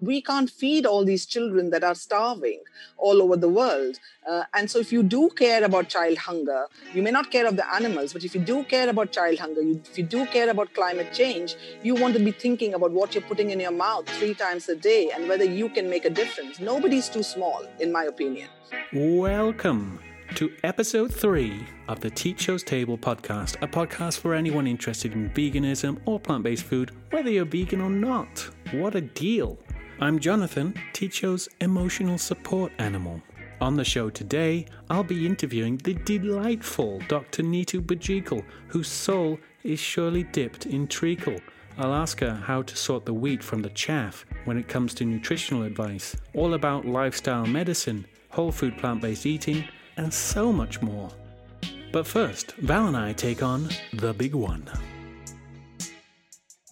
we can't feed all these children that are starving all over the world. Uh, and so, if you do care about child hunger, you may not care of the animals, but if you do care about child hunger, you, if you do care about climate change, you want to be thinking about what you're putting in your mouth three times a day and whether you can make a difference. Nobody's too small, in my opinion. Welcome to episode three of the Teacho's Table podcast, a podcast for anyone interested in veganism or plant based food, whether you're vegan or not. What a deal! I'm Jonathan, Ticho's emotional support animal. On the show today, I'll be interviewing the delightful Dr. Nitu Bajekal, whose soul is surely dipped in treacle. I'll ask her how to sort the wheat from the chaff when it comes to nutritional advice, all about lifestyle medicine, whole food plant based eating, and so much more. But first, Val and I take on the big one.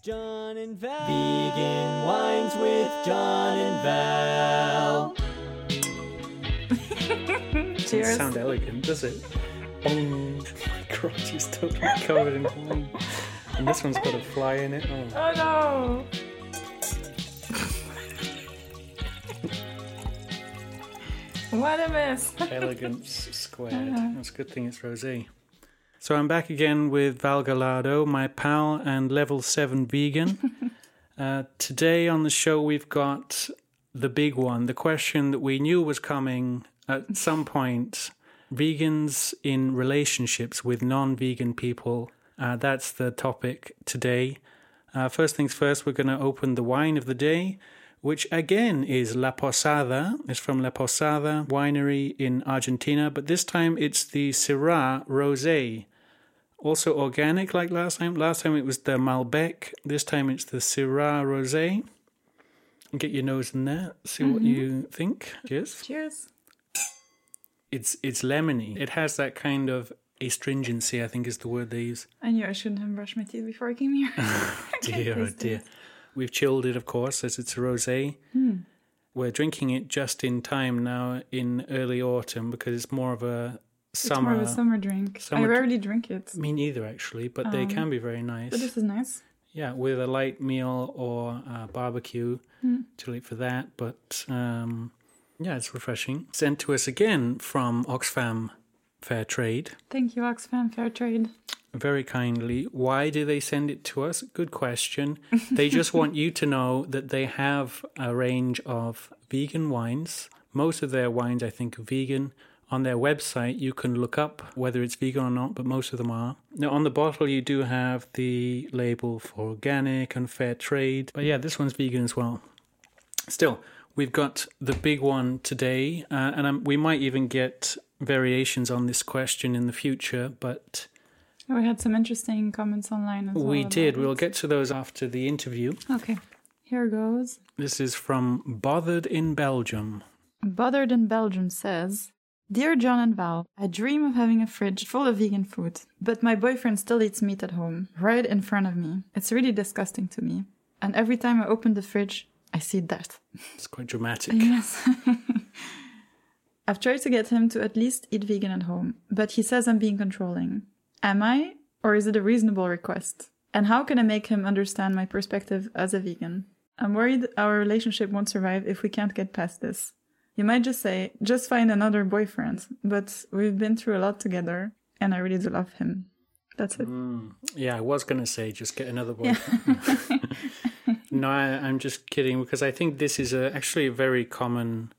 John and Val. Vegan wines with John and Val. Doesn't sound elegant, does it? Oh my crotch is totally covered in wine. And this one's got a fly in it. Oh. Oh no! what a mess. Elegance squared. Uh-huh. That's a good thing it's rosé. So I'm back again with Val Gallardo, my pal and level 7 vegan. uh, today on the show we've got the big one, the question that we knew was coming at some point. Vegans in relationships with non-vegan people. Uh, that's the topic today. Uh, first things first, we're going to open the wine of the day which again is La Posada. It's from La Posada Winery in Argentina, but this time it's the Syrah Rosé. Also organic like last time. Last time it was the Malbec. This time it's the Syrah Rosé. Get your nose in there. See what you think. Cheers. Cheers. It's it's lemony. It has that kind of astringency. I think is the word they use. I knew I shouldn't have brushed my teeth before I came here. dear, oh dear. We've chilled it, of course, as it's a rosé. Hmm. We're drinking it just in time now in early autumn because it's more of a It's summer. more of a summer drink. summer I rarely drink it, Me neither, actually, but they Um, can be very nice. but this is nice. Yeah, with a light meal or barbecue. Hmm. Too late for that, but um, yeah, it's refreshing. Sent to us again from Oxfam Fair Trade. Thank you, Oxfam Fairtrade. very kindly. Why do they send it to us? Good question. They just want you to know that they have a range of vegan wines. Most of their wines, I think, are vegan. On their website, you can look up whether it's vegan or not, but most of them are. Now, on the bottle, you do have the label for organic and fair trade. But yeah, this one's vegan as well. Still, we've got the big one today, uh, and um, we might even get variations on this question in the future, but We had some interesting comments online as well. we did. We'll get to those after the interview. Okay, here goes. This is from Bothered in Belgium. Bothered in Belgium says, Dear John and Val, I dream of having a fridge full of vegan food, but my boyfriend still eats meat at home, right in front of me. It's really disgusting to me. And every time I open the fridge, I see death. It's quite dramatic. Yes. I've tried to get him to at least eat vegan at home, but he says I'm being controlling. Am I? Or is it a reasonable request? And how can I make him understand my perspective as a vegan? I'm worried our relationship won't survive if we can't get past this. You might just say, just find another boyfriend, but we've been through a lot together, and I really do love him. That's it. Yeah, I was going to say just get another boyfriend. no, I, I'm just kidding because I think this is a, actually a very common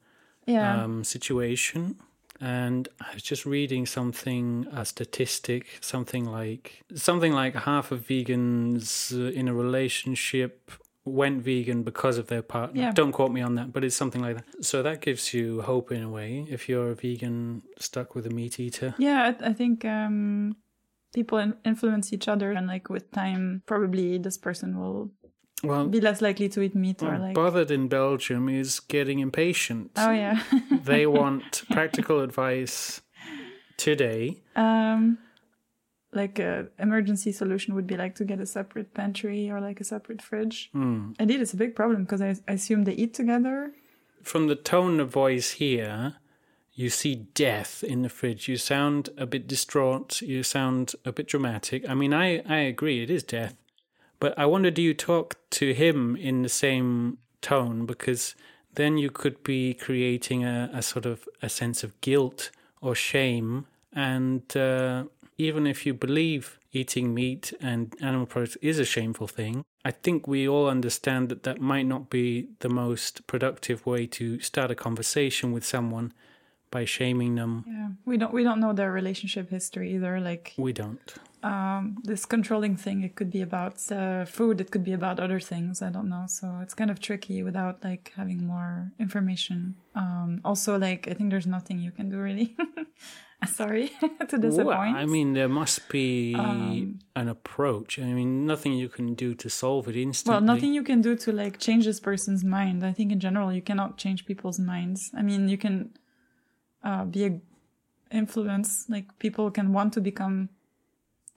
Yeah. um, situation. And I was just reading something, a statistic, something like something like half of vegans uh, in a relationship went vegan because of their partner. Yeah. Don't quote me on that, but it's something like that. So that gives you hope in a way if you're a vegan stuck with a meat eater. Yeah, I, I think um, people in- influence each other, and like with time, probably this person will Well, be less likely to eat meat or like. bothered in Belgium is getting impatient. Oh yeah. they want practical advice today. um, like a emergency solution would be like to get a separate pantry or like a separate fridge. Hmm. Indeed, it's a big problem because I, I assume they eat together. From the tone of voice here, you see death in the fridge. You sound a bit distraught. You sound a bit dramatic. I mean, I, I agree, it is death. But I wonder, do you talk to him in the same tone because then you could be creating a, a sort of a sense of guilt or shame. And uh, even if you believe eating meat and animal products is a shameful thing, I think we all understand that that might not be the most productive way to start a conversation with someone by shaming them. Yeah, we don't we don't know their relationship history either. Like We don't. um, this controlling thing, it could be about uh, food, it could be about other things. I don't know. So it's kind of tricky without like having more information. Um, also, like I think there's nothing you can do really. Sorry to disappoint. Well, I mean, there must be Um, an approach. I mean, nothing you can do to solve it instantly. Well, nothing you can do to like change this person's mind. I think in general you cannot change people's minds. I mean, you can uh, be a influence. Like people can want to become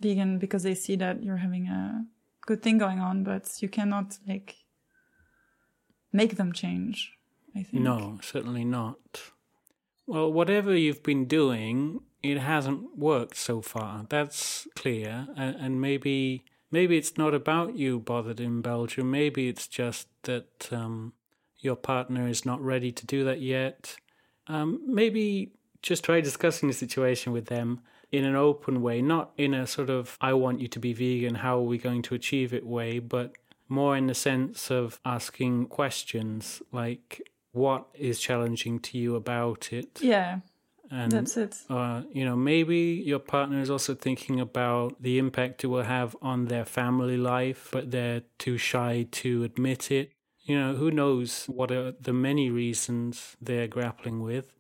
vegan because they see that you're having a good thing going on, but you cannot like make them change. I think. No, certainly not. Well, whatever you've been doing, it hasn't worked so far. That's clear. And, maybe maybe it's not about you bothered in Belgium. Maybe it's just that um, your partner is not ready to do that yet. Um, maybe just try discussing the situation with them in an open way, not in a sort of "I want you to be vegan. How are we going to achieve it?" way, but more in the sense of asking questions like what is challenging to you about it? Yeah, and that's it. uh, you know maybe your partner is also thinking about the impact it will have on their family life but they're too shy to admit it. You know who knows what are the many reasons they're grappling with.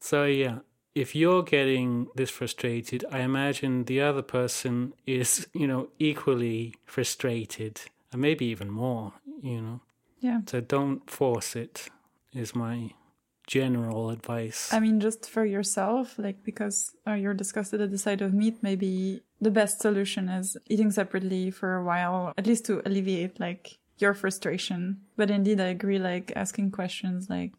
So yeah if you're getting this frustrated i imagine the other person is you know equally frustrated and maybe even more you know. Yeah. so don't force it is my general advice I mean, just for yourself, like because uh, you're disgusted at the sight of meat, maybe the best solution is eating separately for a while, at least to alleviate like your frustration. But indeed, I agree. Like asking questions like,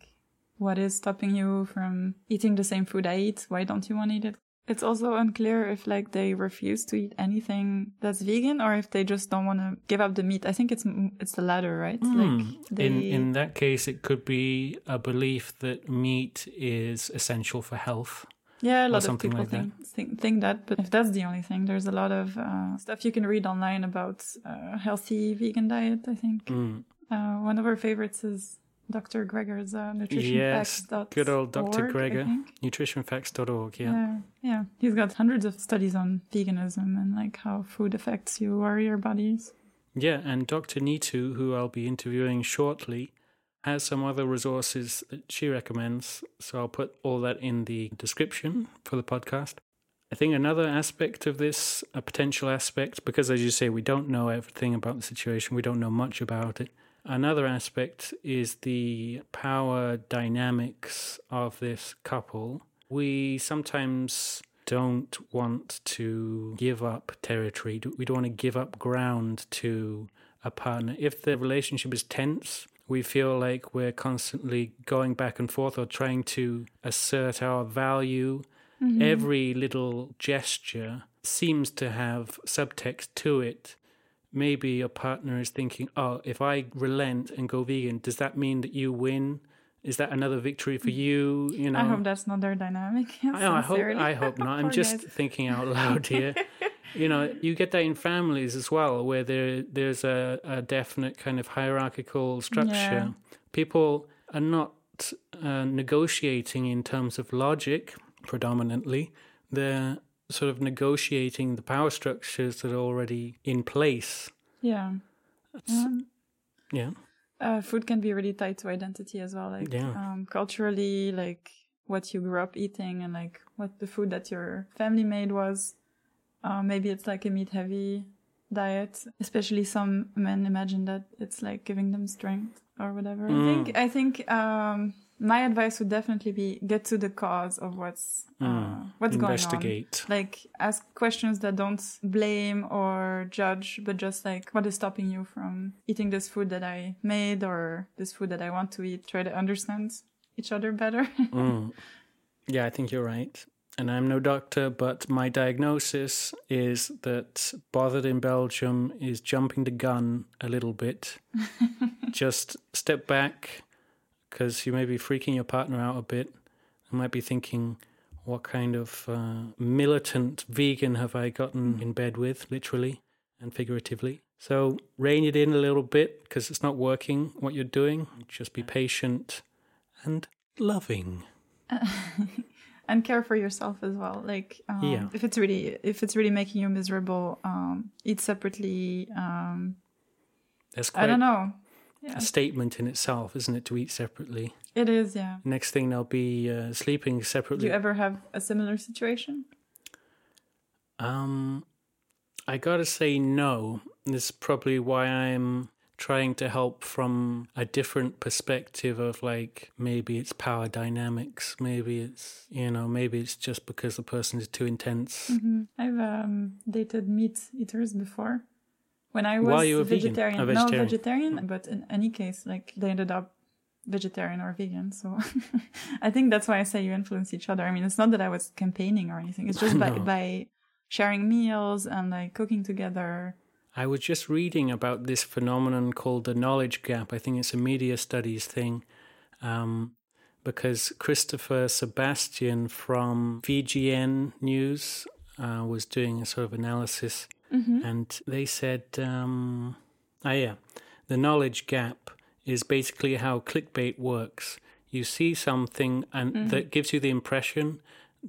"What is stopping you from eating the same food I eat? Why don't you want to eat it?" It's also unclear if like they refuse to eat anything that's vegan or if they just don't want to give up the meat. I think it's it's the latter, right? Like they in in that case, it could be a belief that meat is essential for health. Yeah, a lot of something people like that. think, think think that, but if that's the only thing, there's a lot of uh, stuff you can read online about uh, healthy vegan diet. I think Mm. uh, one of our favorites is Dr. Greger's uh, nutrition Yes, facts. good old Dr. org, Greger, nutritionfacts.org. Yeah. Yeah, yeah, he's got hundreds of studies on veganism and like how food affects you or your bodies. Yeah, and Dr. Nitu, who I'll be interviewing shortly, has some other resources that she recommends. So I'll put all that in the description for the podcast. I think another aspect of this, a potential aspect, because as you say, we don't know everything about the situation, we don't know much about it. Another aspect is the power dynamics of this couple. We sometimes don't want to give up territory. We don't want to give up ground to a partner. If the relationship is tense, we feel like we're constantly going back and forth or trying to assert our value. Mm-hmm. Every little gesture seems to have subtext to it. Maybe your partner is thinking, oh, if I relent and go vegan, does that mean that you win? Is that another victory for you? You know, I hope that's not their dynamic. I, I hope. I hope not. I'm just thinking out loud here. you know, you get that in families as well, where there there's a, a definite kind of hierarchical structure. Yeah. People are not uh, negotiating in terms of logic predominantly. They're sort of negotiating the power structures that are already in place. Yeah. Um, Yeah. uh, food can be really tied to identity as well like Yeah. um, culturally like what you grew up eating and like what the food that your family made was uh, maybe it's like a meat heavy diet especially some men imagine that it's like giving them strength or whatever i Mm. think i think um, my advice would definitely be get to the cause of what's uh, Mm. what's going on Investigate. like ask questions that don't blame or judge but just like what is stopping you from eating this food that i made or this food that i want to eat try to understand each other better Mm. Yeah, I think you're right. And I'm no doctor, but my diagnosis is that Bothered in Belgium is jumping the gun a little bit just step back because you may be freaking your partner out a bit. You might be thinking, what kind of uh, militant vegan have I gotten in bed with, literally and figuratively? So rein it in a little bit because it's not working what you're doing. Just be patient and loving. and care for yourself as well. Like um, Yeah. if it's really if it's really making you miserable, um, eat separately. Um, That's quite I don't know. Yeah, a statement in itself, isn't it, to eat separately? it is. Yeah. Next thing they'll be uh, sleeping separately. Do you ever have a similar situation? Um, I gotta say no. This is probably why I'm trying to help from a different perspective of like maybe it's power dynamics, maybe it's you know maybe it's just because the person is too intense. hmm I've um, dated meat eaters before. When I was While you were vegan? vegetarian, A no vegetarian. vegetarian, but in any case, like they ended up vegetarian or vegan. So I think that's why I say you influence each other. I mean, it's not that I was campaigning or anything. It's just by No. by sharing meals and like cooking together. I was just reading about this phenomenon called the knowledge gap. I think it's a media studies thing. Um, because Christopher Sebastian from VGN News uh, was doing a sort of analysis, and they said, um, ah, yeah, the knowledge gap is basically how clickbait works. You see something, and that gives you the impression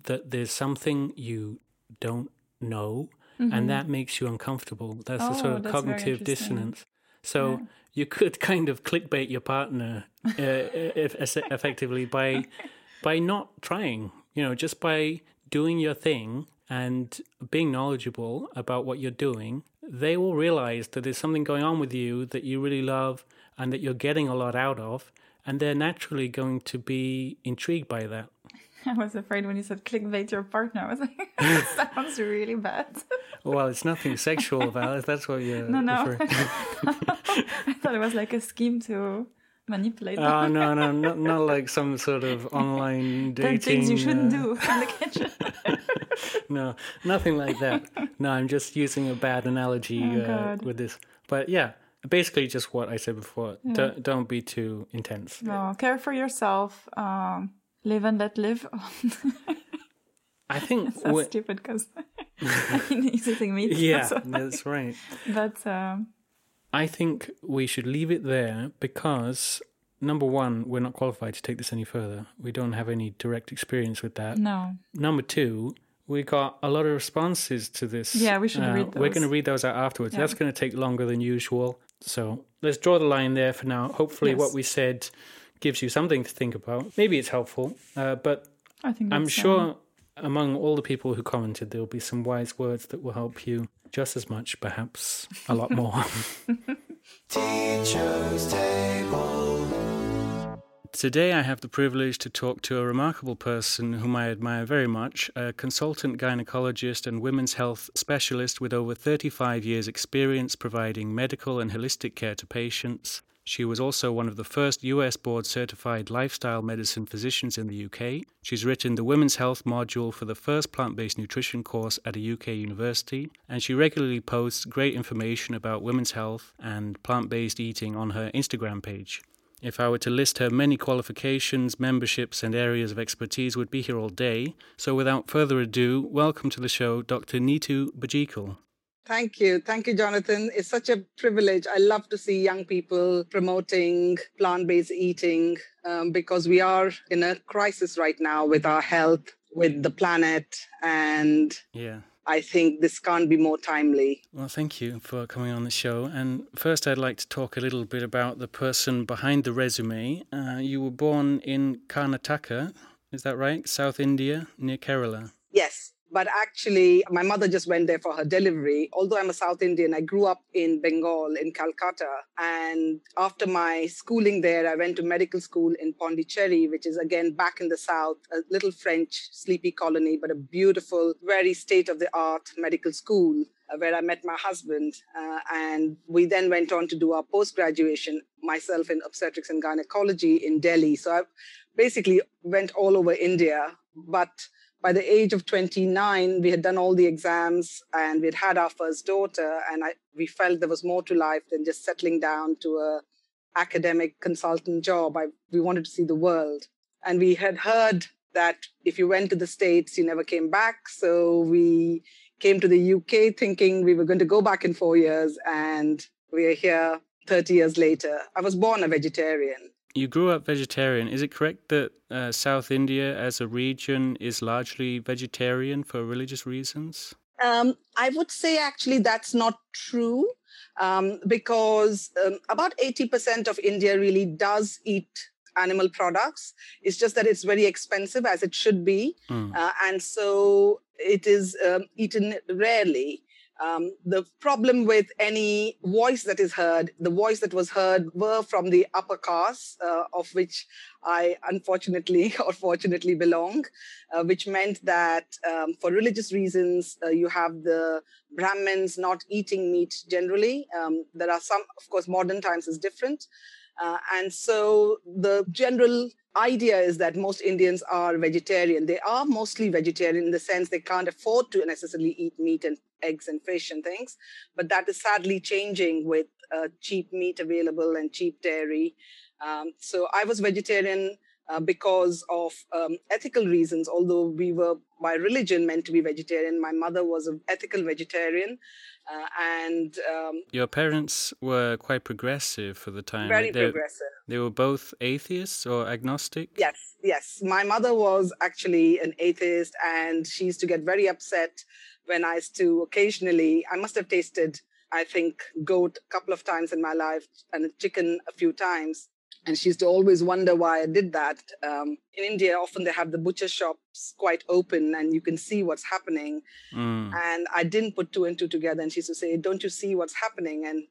that there's something you don't know, and that makes you uncomfortable. That's a Oh, sort of cognitive dissonance. So you could kind of clickbait your partner uh, effectively by by not trying. You know, just by doing your thing and being knowledgeable about what you're doing, they will realize that there's something going on with you that you really love and that you're getting a lot out of, and they're naturally going to be intrigued by that. I was afraid when you said clickbait your partner. I was like, that sounds really bad. Well, it's nothing sexual about it. That's what you're. No, no. I thought it was like a scheme to manipulate them. Oh no, no, not not like some sort of online dating. Things you shouldn't uh, do in the kitchen. No, nothing like that. No, I'm just using a bad analogy Oh, uh, with this. But yeah, basically just what I said before. Don't, don't be too intense. no, care for yourself. Um, live and let live. I think. That's we- stupid because he's eating meat. yeah, so- that's right. but um, I think we should leave it there because number one, we're not qualified to take this any further. We don't have any direct experience with that. no. Number two, we got a lot of responses to this. Uh, Yeah, we should read those. We're going to read those out afterwards. Yeah. That's going to take longer than usual. So let's draw the line there for now. Hopefully, Yes. what we said gives you something to think about. Maybe it's helpful, uh, but I think I'm sure um, among all the people who commented, there will be some wise words that will help you just as much, perhaps a lot more. Teacher's table. Today, I have the privilege to talk to a remarkable person whom I admire very much, a consultant gynecologist and women's health specialist with over 35 years' experience providing medical and holistic care to patients. She was also one of the first US board certified lifestyle medicine physicians in the UK. She's written the Women's Health module for the first plant based nutrition course at a UK university, and she regularly posts great information about women's health and plant based eating on her Instagram page. If I were to list her many qualifications, memberships, and areas of expertise, would be here all day. So, without further ado, welcome to the show, Dr. Nitu Bajekal. Thank you. Thank you, Jonathan. It's such a privilege. I love to see young people promoting plant based eating um, because we are in a crisis right now with our health, with the planet, and Yeah. I think this can't be more timely. Well, thank you for coming on the show. And first, I'd like to talk a little bit about the person behind the resume. Uh, you were born in Karnataka, is that right? South India, near Kerala. Yes. But actually, my mother just went there for her delivery. Although I'm a South Indian, I grew up in Bengal, in Calcutta. And after my schooling there, I went to medical school in Pondicherry, which is again back in the South, a little French sleepy colony, but a beautiful, very state of the art medical school uh, where I met my husband. Uh, and we then went on to do our post graduation, myself in obstetrics and gynecology in Delhi. So I basically went all over India. But by the age of 29, we had done all the exams and we'd had our first daughter. And I, we felt there was more to life than just settling down to a academic consultant job. I, we wanted to see the world. And we had heard that if you went to the States, you never came back. So we came to the UK thinking we were going to go back in four years, and we are here 30 years later. I was born a vegetarian. You grew up vegetarian. Is it correct that uh, South India as a region is largely vegetarian for religious reasons? Um, I would say actually that's not true um, because um, about 80% of India really does eat animal products. It's just that it's very expensive, as it should be. Mm. Uh, and so it is um, eaten rarely. Um, the problem with any voice that is heard, the voice that was heard were from the upper caste, uh, of which I unfortunately or fortunately belong, uh, which meant that um, for religious reasons, uh, you have the Brahmins not eating meat generally. Um, there are some, of course, modern times is different. Uh, and so the general idea is that most Indians are vegetarian. They are mostly vegetarian in the sense they can't afford to necessarily eat meat and eggs and fish and things. But that is sadly changing with uh, cheap meat available and cheap dairy. Um, so I was vegetarian uh, because of um, ethical reasons. Although we were by religion meant to be vegetarian, my mother was an ethical vegetarian, uh, and um, Your parents were quite progressive for the time. very? They- progressive. They were both atheists or agnostic? Yes, yes. My mother was actually an atheist, and she used to get very upset when I used to occasionally. I must have tasted, I think, goat a couple of times in my life and chicken a few times. And she used to always wonder why I did that. Um, in India, often they have the butcher shops quite open and you can see what's happening. Mm. And I didn't put two and two together. And she used to say, Don't you see what's happening? And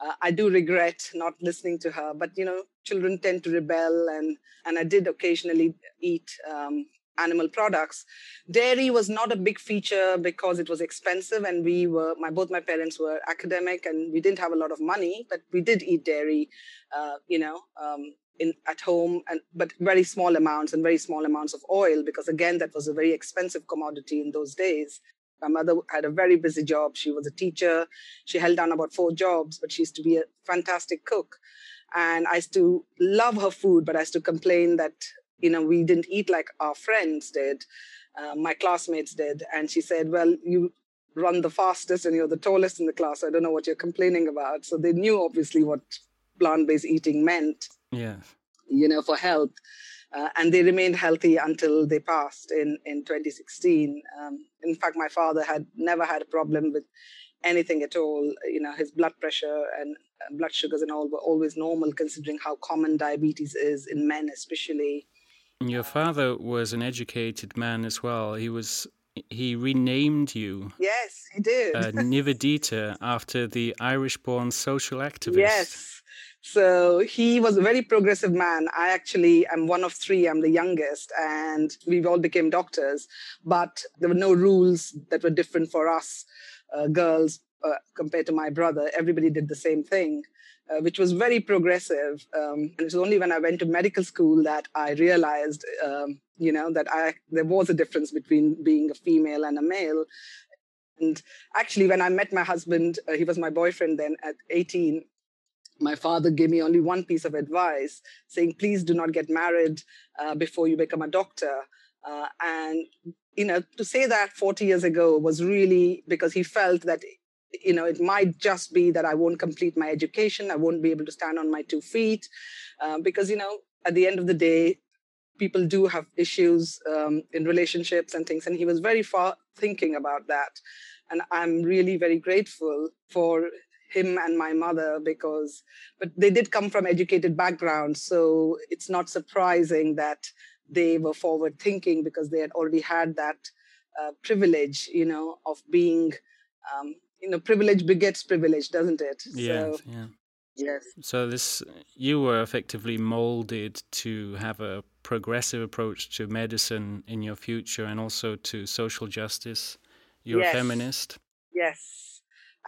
uh, I do regret not listening to her. But, you know, children tend to rebel. And, and I did occasionally eat um, animal products. Dairy was not a big feature because it was expensive. And we were, my both my parents were academic and we didn't have a lot of money, but we did eat dairy, uh, you know. Um, in at home and but very small amounts and very small amounts of oil because again that was a very expensive commodity in those days my mother had a very busy job she was a teacher she held down about four jobs but she used to be a fantastic cook and i used to love her food but i used to complain that you know we didn't eat like our friends did uh, my classmates did and she said well you run the fastest and you're the tallest in the class i don't know what you're complaining about so they knew obviously what plant-based eating meant Yeah. you know, for health. Uh, and they remained healthy until they passed in, in 2016. Um, in fact, my father had never had a problem with anything at all. You know, his blood pressure and uh, blood sugars and all were always normal, considering how common diabetes is in men, especially. Your father was an educated man as well. He was he renamed you Yes, he did. uh, Nivedita after the Irish-born social activist. Yes. So he was a very progressive man. I actually am one of three. I'm the youngest, and we all became doctors. But there were no rules that were different for us uh, girls uh, compared to my brother. Everybody did the same thing, uh, which was very progressive. Um, and it was only when I went to medical school that I realized, um, you know, that I there was a difference between being a female and a male. And actually, when I met my husband, uh, he was my boyfriend then at 18 my father gave me only one piece of advice saying please do not get married uh, before you become a doctor uh, and you know to say that 40 years ago was really because he felt that you know it might just be that i won't complete my education i won't be able to stand on my two feet uh, because you know at the end of the day people do have issues um, in relationships and things and he was very far thinking about that. And i'm really very grateful for him and my mother because but they did come from educated backgrounds so it's not surprising that they were forward thinking because they had already had that uh, privilege you know of being um, you know privilege begets privilege doesn't it Yeah. so yeah. yes So this you were effectively molded to have a progressive approach to medicine in your future and also to social justice. You're Yes. a feminist. Yes,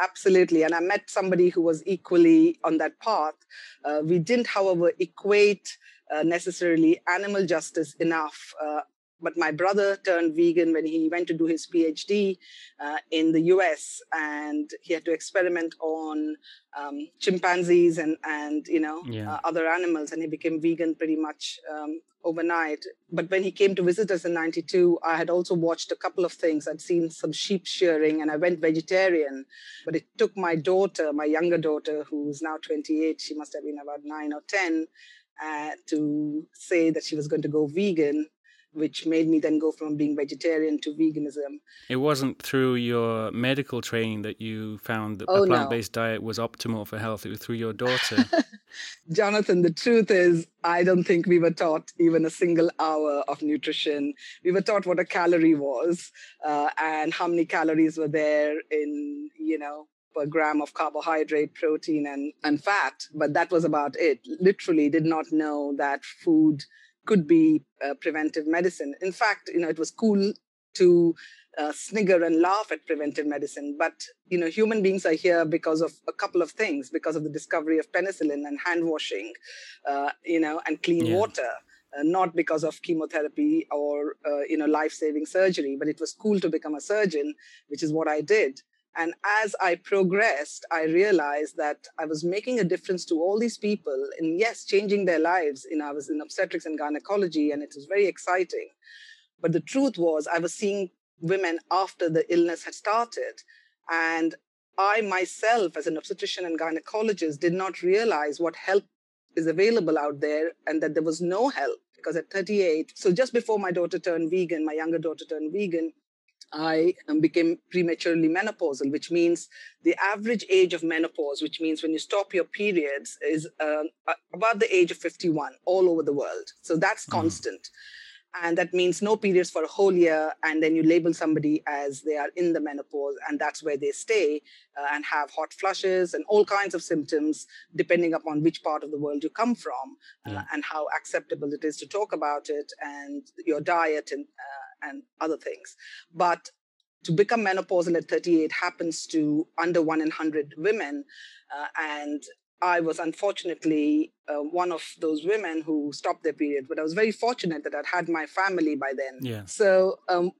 absolutely. And I met somebody who was equally on that path. Uh, we didn't, however, equate uh, necessarily animal justice enough. Uh, but my brother turned vegan when he went to do his PhD uh, in the US, and he had to experiment on um, chimpanzees and and you know Yeah. uh, other animals, and he became vegan pretty much um, overnight. But when he came to visit us in '92, I had also watched a couple of things. I'd seen some sheep shearing, and I went vegetarian. But it took my daughter, my younger daughter, who's now 28, she must have been about nine or 10, uh, to say that she was going to go vegan, which made me then go from being vegetarian to veganism. It wasn't through your medical training that you found that Oh, a plant based diet was optimal for health. It was through your daughter. Jonathan, the truth is, I don't think we were taught even a single hour of nutrition. We were taught what a calorie was uh, and how many calories were there in, you know, per gram of carbohydrate, protein, and, and fat. But that was about it. Literally did not know that food could be uh, preventive medicine. In fact, you know, it was cool to uh, snigger and laugh at preventive medicine. But you know, human beings are here because of a couple of things: because of the discovery of penicillin and hand washing, uh, you know, and clean Yeah. water. Uh, not because of chemotherapy or uh, you know life-saving surgery, but it was cool to become a surgeon, which is what I did. And as I progressed, I realized that I was making a difference to all these people, and yes, changing their lives. Know, I was in obstetrics and gynecology, and it was very exciting. But the truth was, I was seeing women after the illness had started. And I myself, as an obstetrician and gynecologist, did not realize what help is available out there and that there was no help. Because at 38, so just before my daughter turned vegan, my younger daughter turned vegan, I um, became prematurely menopausal, which means the average age of menopause, which means when you stop your periods, is um, a- about the age of 51 all over the world. So that's constant. And that means no periods for a whole year. And then you label somebody as they are in the menopause, and that's where they stay uh, and have hot flushes and all kinds of symptoms, depending upon which part of the world you come from uh, and how acceptable it is to talk about it and your diet and, uh, and other things. But to become menopausal at 38 happens to under one in 100 women. Uh, and I was unfortunately uh, one of those women who stopped their period, but I was very fortunate that I'd had my family by then. Yeah. So um,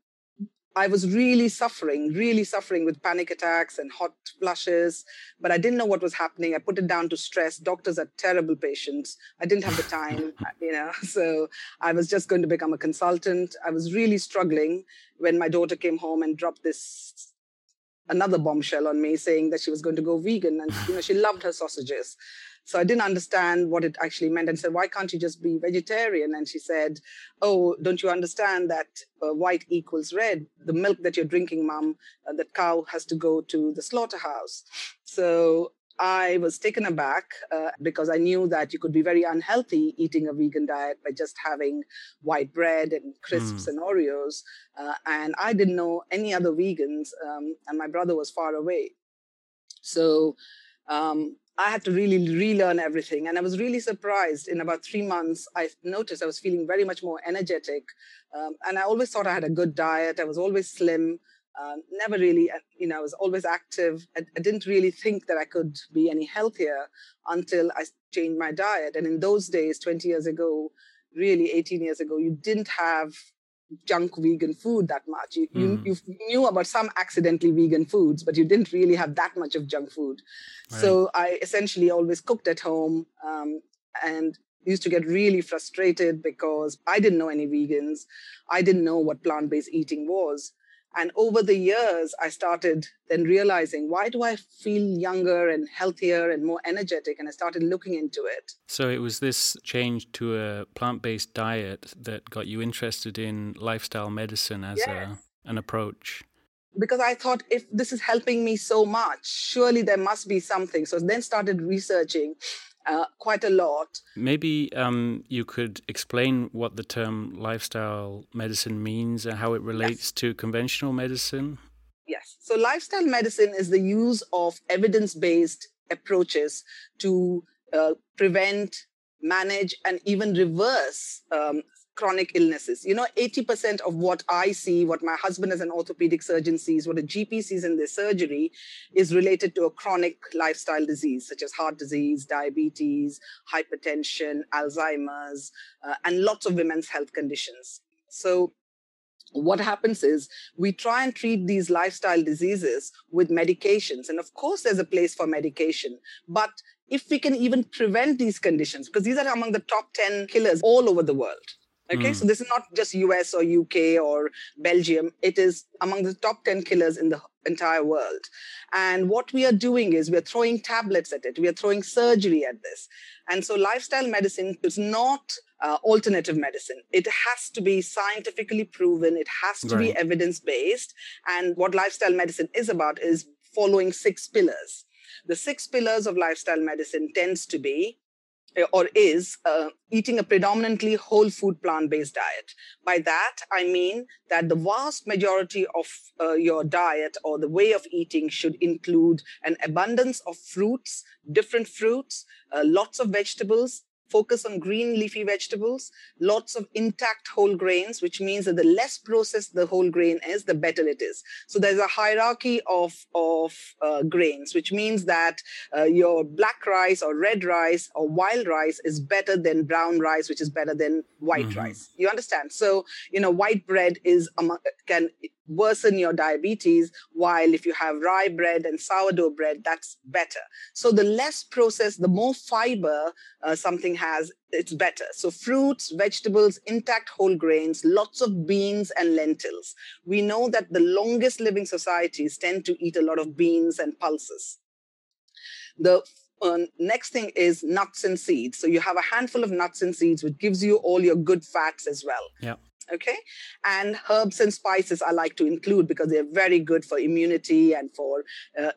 I was really suffering, really suffering with panic attacks and hot flushes, but I didn't know what was happening. I put it down to stress. Doctors are terrible patients. I didn't have the time, you know, so I was just going to become a consultant. I was really struggling when my daughter came home and dropped this another bombshell on me saying that she was going to go vegan and you know she loved her sausages so i didn't understand what it actually meant and said why can't you just be vegetarian and she said oh don't you understand that uh, white equals red the milk that you're drinking mom uh, that cow has to go to the slaughterhouse so I was taken aback uh, because I knew that you could be very unhealthy eating a vegan diet by just having white bread and crisps and Oreos. Uh, and I didn't know any other vegans, um, and my brother was far away. So um, I had to really relearn everything. And I was really surprised. In about three months, I noticed I was feeling very much more energetic. Um, and I always thought I had a good diet. I was always slim. Um, never really, uh, you know, I was always active. I, I didn't really think that I could be any healthier until I changed my diet. And in those days, 20 years ago, really 18 years ago, you didn't have junk vegan food that much. You, Mm. you, you knew about some accidentally vegan foods, but you didn't really have that much of junk food. So I essentially always cooked at home um, and used to get really frustrated because I didn't know any vegans. I didn't know what plant based eating was. And over the years, I started then realizing why do I feel younger and healthier and more energetic? And I started looking into it. So it was this change to a plant-based diet that got you interested in lifestyle medicine as Yes. a an approach. because I thought if this is helping me so much, surely there must be something. So then started researching uh, quite a lot. Maybe um, you could explain what the term lifestyle medicine means and how it relates to conventional medicine. Yes. So lifestyle medicine is the use of evidence-based approaches to uh, prevent, manage, and even reverse um, chronic illnesses. You know, 80% of what I see, what my husband as an orthopedic surgeon sees, what a GP sees in their surgery is related to a chronic lifestyle disease, such as heart disease, diabetes, hypertension, Alzheimer's, uh, and lots of women's health conditions. So what happens is we try and treat these lifestyle diseases with medications. And of course, there's a place for medication. But if we can even prevent these conditions, because these are among the top 10 killers all over the world. Okay, so this is not just US or UK or Belgium, it is among the top 10 killers in the entire world. And what we are doing is we're throwing tablets at it, we are throwing surgery at this. And so lifestyle medicine is not uh, alternative medicine. It has to be scientifically proven, it has to be evidence based. And what lifestyle medicine is about is following six pillars. The six pillars of lifestyle medicine tends to be or is uh, eating a predominantly whole food plant based diet. By that, I mean that the vast majority of uh, your diet or the way of eating should include an abundance of fruits, different fruits, uh, lots of vegetables. Focus on green leafy vegetables, lots of intact whole grains, which means that the less processed the whole grain is, the better it is. So there's a hierarchy of, of uh, grains, which means that uh, your black rice or red rice or wild rice is better than brown rice, which is better than white Mhm. rice. You understand? So, you know, white bread is among, can worsen your diabetes, while if you have rye bread and sourdough bread, that's better. So, the less processed, the more fiber uh, something has, it's better. So, fruits, vegetables, intact whole grains, lots of beans and lentils. We know that the longest living societies tend to eat a lot of beans and pulses. The uh, next thing is nuts and seeds. So you have a handful of nuts and seeds, which gives you all your good fats as well. Yeah. Okay. And herbs and spices I like to include because they're very good for immunity and for uh,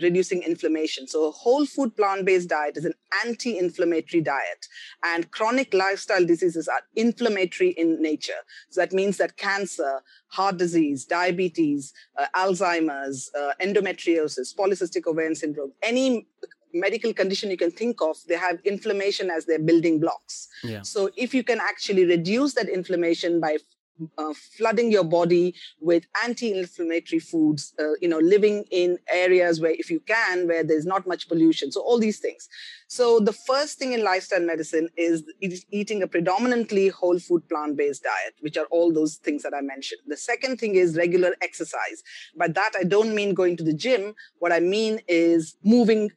reducing inflammation. So a whole food plant-based diet is an anti-inflammatory diet. And chronic lifestyle diseases are inflammatory in nature. So that means that cancer, heart disease, diabetes, uh, Alzheimer's, uh, endometriosis, polycystic ovarian syndrome, any medical condition you can think of, they have inflammation as their building blocks. Yeah. So if you can actually reduce that inflammation by uh, flooding your body with anti-inflammatory foods, uh, you know, living in areas where, if you can, where there's not much pollution. So all these things. So the first thing in lifestyle medicine is eating a predominantly whole food plant-based diet, which are all those things that I mentioned. The second thing is regular exercise. By that, I don't mean going to the gym. What I mean is moving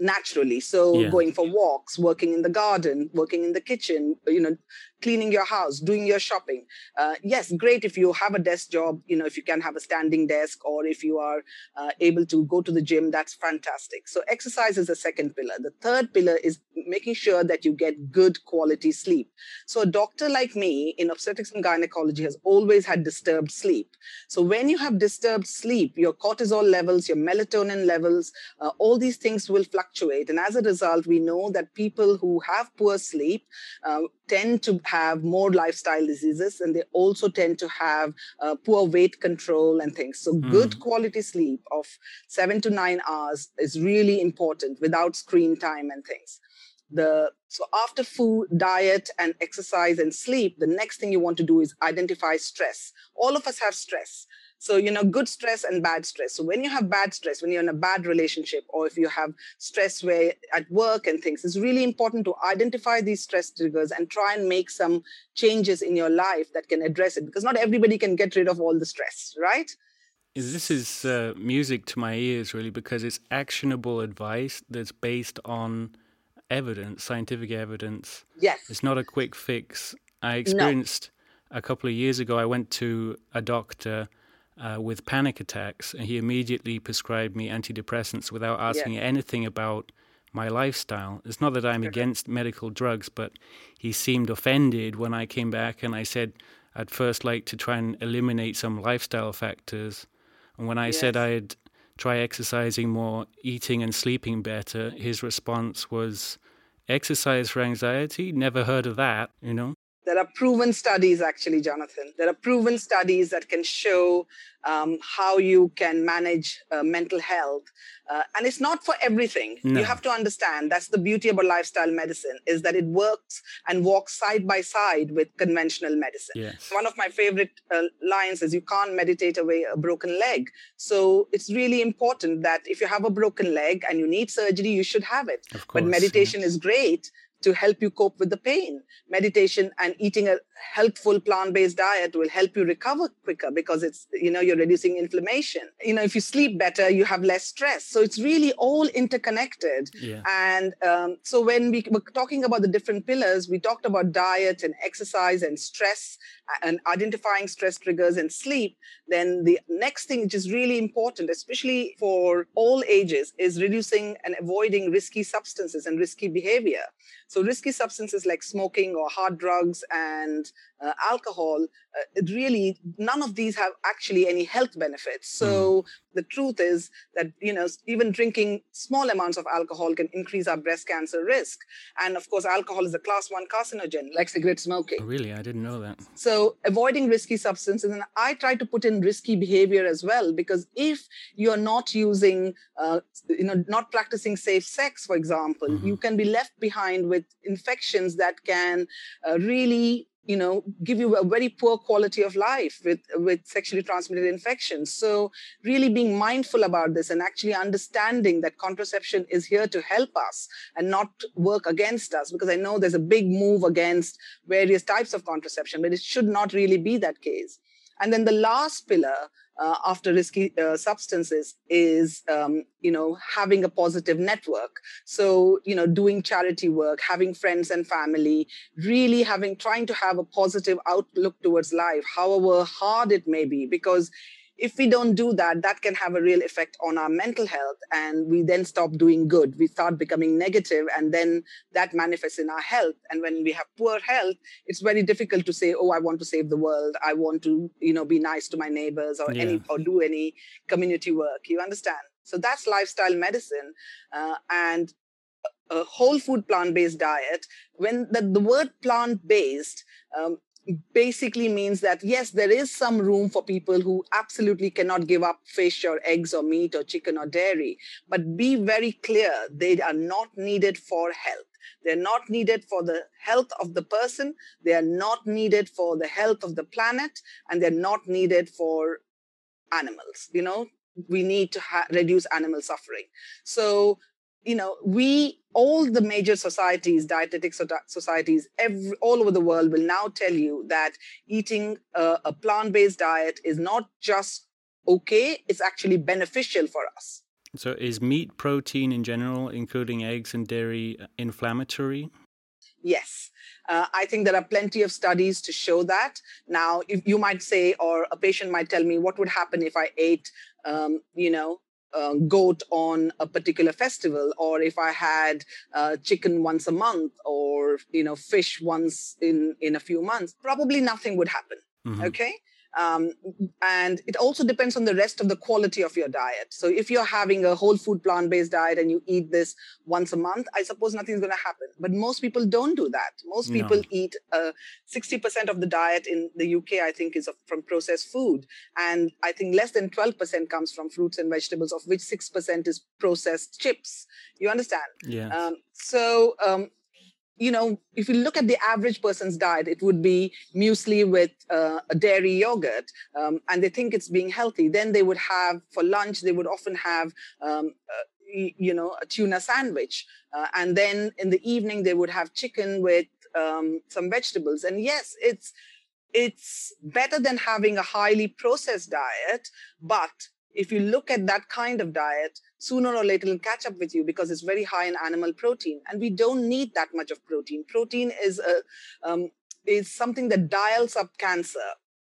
naturally. So Yeah. going for walks, working in the garden, working in the kitchen, you know, cleaning your house, doing your shopping. Uh, yes, great if you have a desk job, you know, if you can have a standing desk or if you are uh, able to go to the gym, that's fantastic. So exercise is the second pillar. The third pillar is making sure that you get good quality sleep. So a doctor like me in obstetrics and gynecology has always had disturbed sleep. So when you have disturbed sleep, your cortisol levels, your melatonin levels, uh, all these things will fluctuate. And as a result, we know that people who have poor sleep uh, tend to have more lifestyle diseases and they also tend to have uh, poor weight control and things. So, good quality sleep of seven to nine hours is really important without screen time and things. The so after food, diet, and exercise and sleep, the next thing you want to do is identify stress. All of us have stress. So, you know, good stress and bad stress. So, when you have bad stress, when you're in a bad relationship, or if you have stress where at work and things, it's really important to identify these stress triggers and try and make some changes in your life that can address it because not everybody can get rid of all the stress, right? Is- This is uh, music to my ears, really, because it's actionable advice that's based on evidence, scientific evidence. Yes. It's not a quick fix. I experienced a couple of years ago, I went to a doctor uh, with panic attacks, and he immediately prescribed me antidepressants without asking anything about my lifestyle. It's not that I'm against medical drugs, but he seemed offended when I came back and I said I'd first like to try and eliminate some lifestyle factors. And when I said I'd try exercising more, eating and sleeping better, his response was exercise for anxiety? Never heard of that, you know? There are proven studies, actually, Jonathan. There are proven studies that can show um, how you can manage uh, mental health Uh, and it's not for everything. No. You have to understand that's the beauty about lifestyle medicine is that it works and walks side by side with conventional medicine. Yes. One of my favorite uh, lines is you can't meditate away a broken leg. So it's really important that if you have a broken leg and you need surgery, you should have it. Of But course, meditation is great to help you cope with the pain. Meditation and eating a helpful plant-based diet will help you recover quicker because it's you know you're reducing inflammation. You know if you sleep better, you have less stress. So it's really all interconnected. Yeah. And um, so when we were talking about the different pillars, we talked about diet and exercise and stress and identifying stress triggers and sleep. Then the next thing, which is really important, especially for all ages, is reducing and avoiding risky substances and risky behavior. So risky substances like smoking or hard drugs and uh, alcohol, uh, it really none of these have actually any health benefits. So the truth is that you know even drinking small amounts of alcohol can increase our breast cancer risk. And of course, alcohol is a class one carcinogen, like cigarette smoking. Oh, really? I didn't know that. So avoiding risky substances, and I try to put in risky behavior as well because if you're not using, uh, you know, not practicing safe sex, for example, Mhm. you can be left behind with infections that can uh, really you know give you a very poor quality of life with with sexually transmitted infections. So really being mindful about this and actually understanding that contraception is here to help us and not work against us because i know there's a big move against various types of contraception but it should not really be that case. And then the last pillar uh, after risky uh, substances is um, you know having a positive network. So you know doing charity work having friends and family really having trying to have a positive outlook towards life however hard it may be because if we don't do that that can have a real effect on our mental health and we then stop doing good. We start becoming negative and then that manifests in our health. And when we have poor health it's very difficult to say oh i want to save the world. I want to you know be nice to my neighbors or Yeah. any or do any community work. You understand? So that's lifestyle medicine. Uh, and a whole food plant-based diet when the, the word plant-based um, basically means that yes there is some room for people who absolutely cannot give up fish or eggs or meat or chicken or dairy. But be very clear they are not needed for health. They're not needed for the health of the person. They are not needed for the health of the planet. And they're not needed for animals. You know we need to ha- reduce animal suffering. So you know we all the major societies dietetic so- societies every, all over the world will now tell you that eating a, a plant-based diet is not just okay it's actually beneficial for us So, is meat protein in general, including eggs and dairy, inflammatory? Yes, uh, I think there are plenty of studies to show that. Now, if you might say, or a patient might tell me, what would happen if I ate, um, you know, uh, goat on a particular festival, or if I had uh, chicken once a month, or you know, fish once in in a few months? Probably nothing would happen. Mhm. Okay. Um, and it also depends on the rest of the quality of your diet. So if you're having a whole food plant based diet and you eat this once a month, I suppose nothing's going to happen. But most people don't do that. Most No. people eat uh, 60% of the diet in the UK, I think, is from processed food. And I think less than 12% comes from fruits and vegetables, of which 6% is processed chips. You understand? Yeah. Um, so, um, you know, if you look at the average person's diet, it would be muesli with uh, a dairy yogurt, um, and they think it's being healthy. Then they would have for lunch, they would often have, um, uh, you know, a tuna sandwich, uh, and then in the evening they would have chicken with um, some vegetables. And yes, it's it's better than having a highly processed diet, but if you look at that kind of diet, sooner or later it'll catch up with you because it's very high in animal protein, and we don't need that much of protein. Protein is a um, is something that dials up cancer.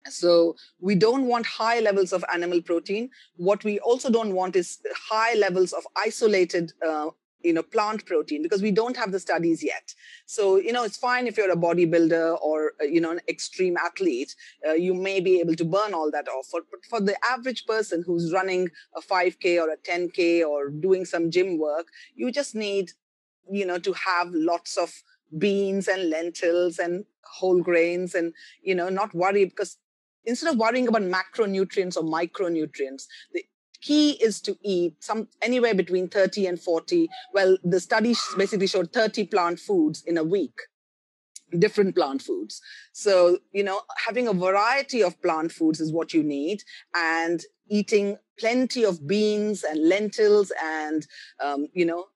So we don't want high levels of animal protein. What we also don't want is high levels of isolated, uh, you know, plant protein because we don't have the studies yet. So you know, it's fine if you're a bodybuilder or uh, you know an extreme athlete. Uh, you may be able to burn all that off. But for the average person who's running a 5K or a 10K or doing some gym work, you just need, you know, to have lots of beans and lentils and whole grains and you know not worry because instead of worrying about macronutrients or micronutrients the key is to eat some anywhere between 30 and 40 well the study basically showed 30 plant foods in a week. Different plant foods. So you know having a variety of plant foods is what you need and eating plenty of beans and lentils and um, you know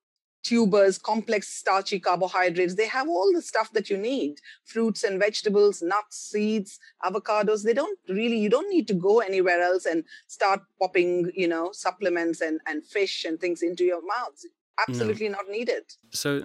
tubers, complex starchy carbohydrates. They have all the stuff that you need fruits and vegetables, nuts, seeds, avocados. They don't really, you don't need to go anywhere else and start popping, you know, supplements and, and fish and things into your mouths. Absolutely no. not needed. So,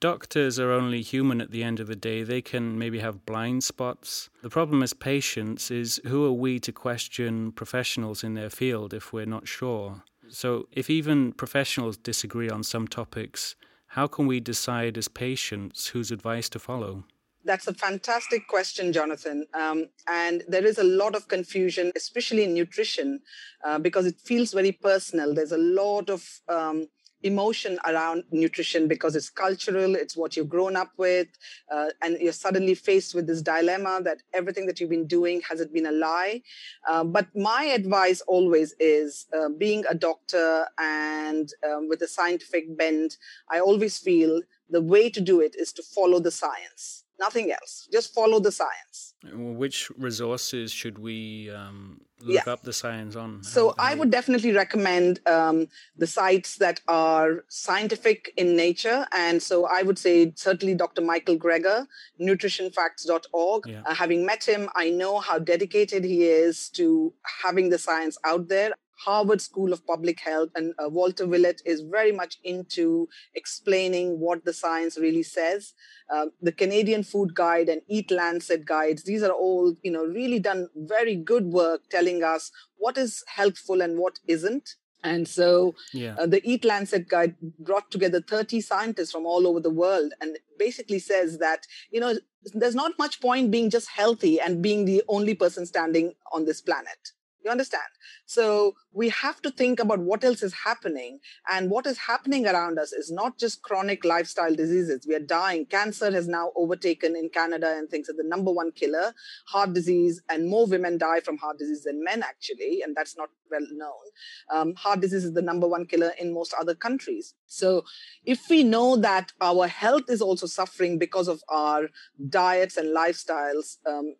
doctors are only human at the end of the day. They can maybe have blind spots. The problem as patients is who are we to question professionals in their field if we're not sure? So, if even professionals disagree on some topics, how can we decide as patients whose advice to follow? That's a fantastic question, Jonathan. Um, and there is a lot of confusion, especially in nutrition, uh, because it feels very personal. There's a lot of um, emotion around nutrition because it's cultural, it's what you've grown up with, uh, and you're suddenly faced with this dilemma that everything that you've been doing has it been a lie? Uh, but my advice always is uh, being a doctor and um, with a scientific bent, I always feel the way to do it is to follow the science nothing else. Just follow the science. Which resources should we um, look yeah. up the science on? So how, how I would definitely recommend um, the sites that are scientific in nature. And so I would say certainly Dr. Michael Greger, nutritionfacts.org. Yeah. Uh, having met him, I know how dedicated he is to having the science out there. Harvard School of Public Health and uh, Walter Willett is very much into explaining what the science really says. Uh, the Canadian Food Guide and Eat Lancet guides, these are all, you know, really done very good work telling us what is helpful and what isn't. And so yeah. uh, the Eat Lancet guide brought together 30 scientists from all over the world and basically says that, you know, there's not much point being just healthy and being the only person standing on this planet you understand? So we have to think about what else is happening. And what is happening around us is not just chronic lifestyle diseases. We are dying. Cancer has now overtaken in Canada and things are the number one killer. Heart disease, and more women die from heart disease than men, actually. And that's not well known. Um, heart disease is the number one killer in most other countries. So if we know that our health is also suffering because of our diets and lifestyles, um,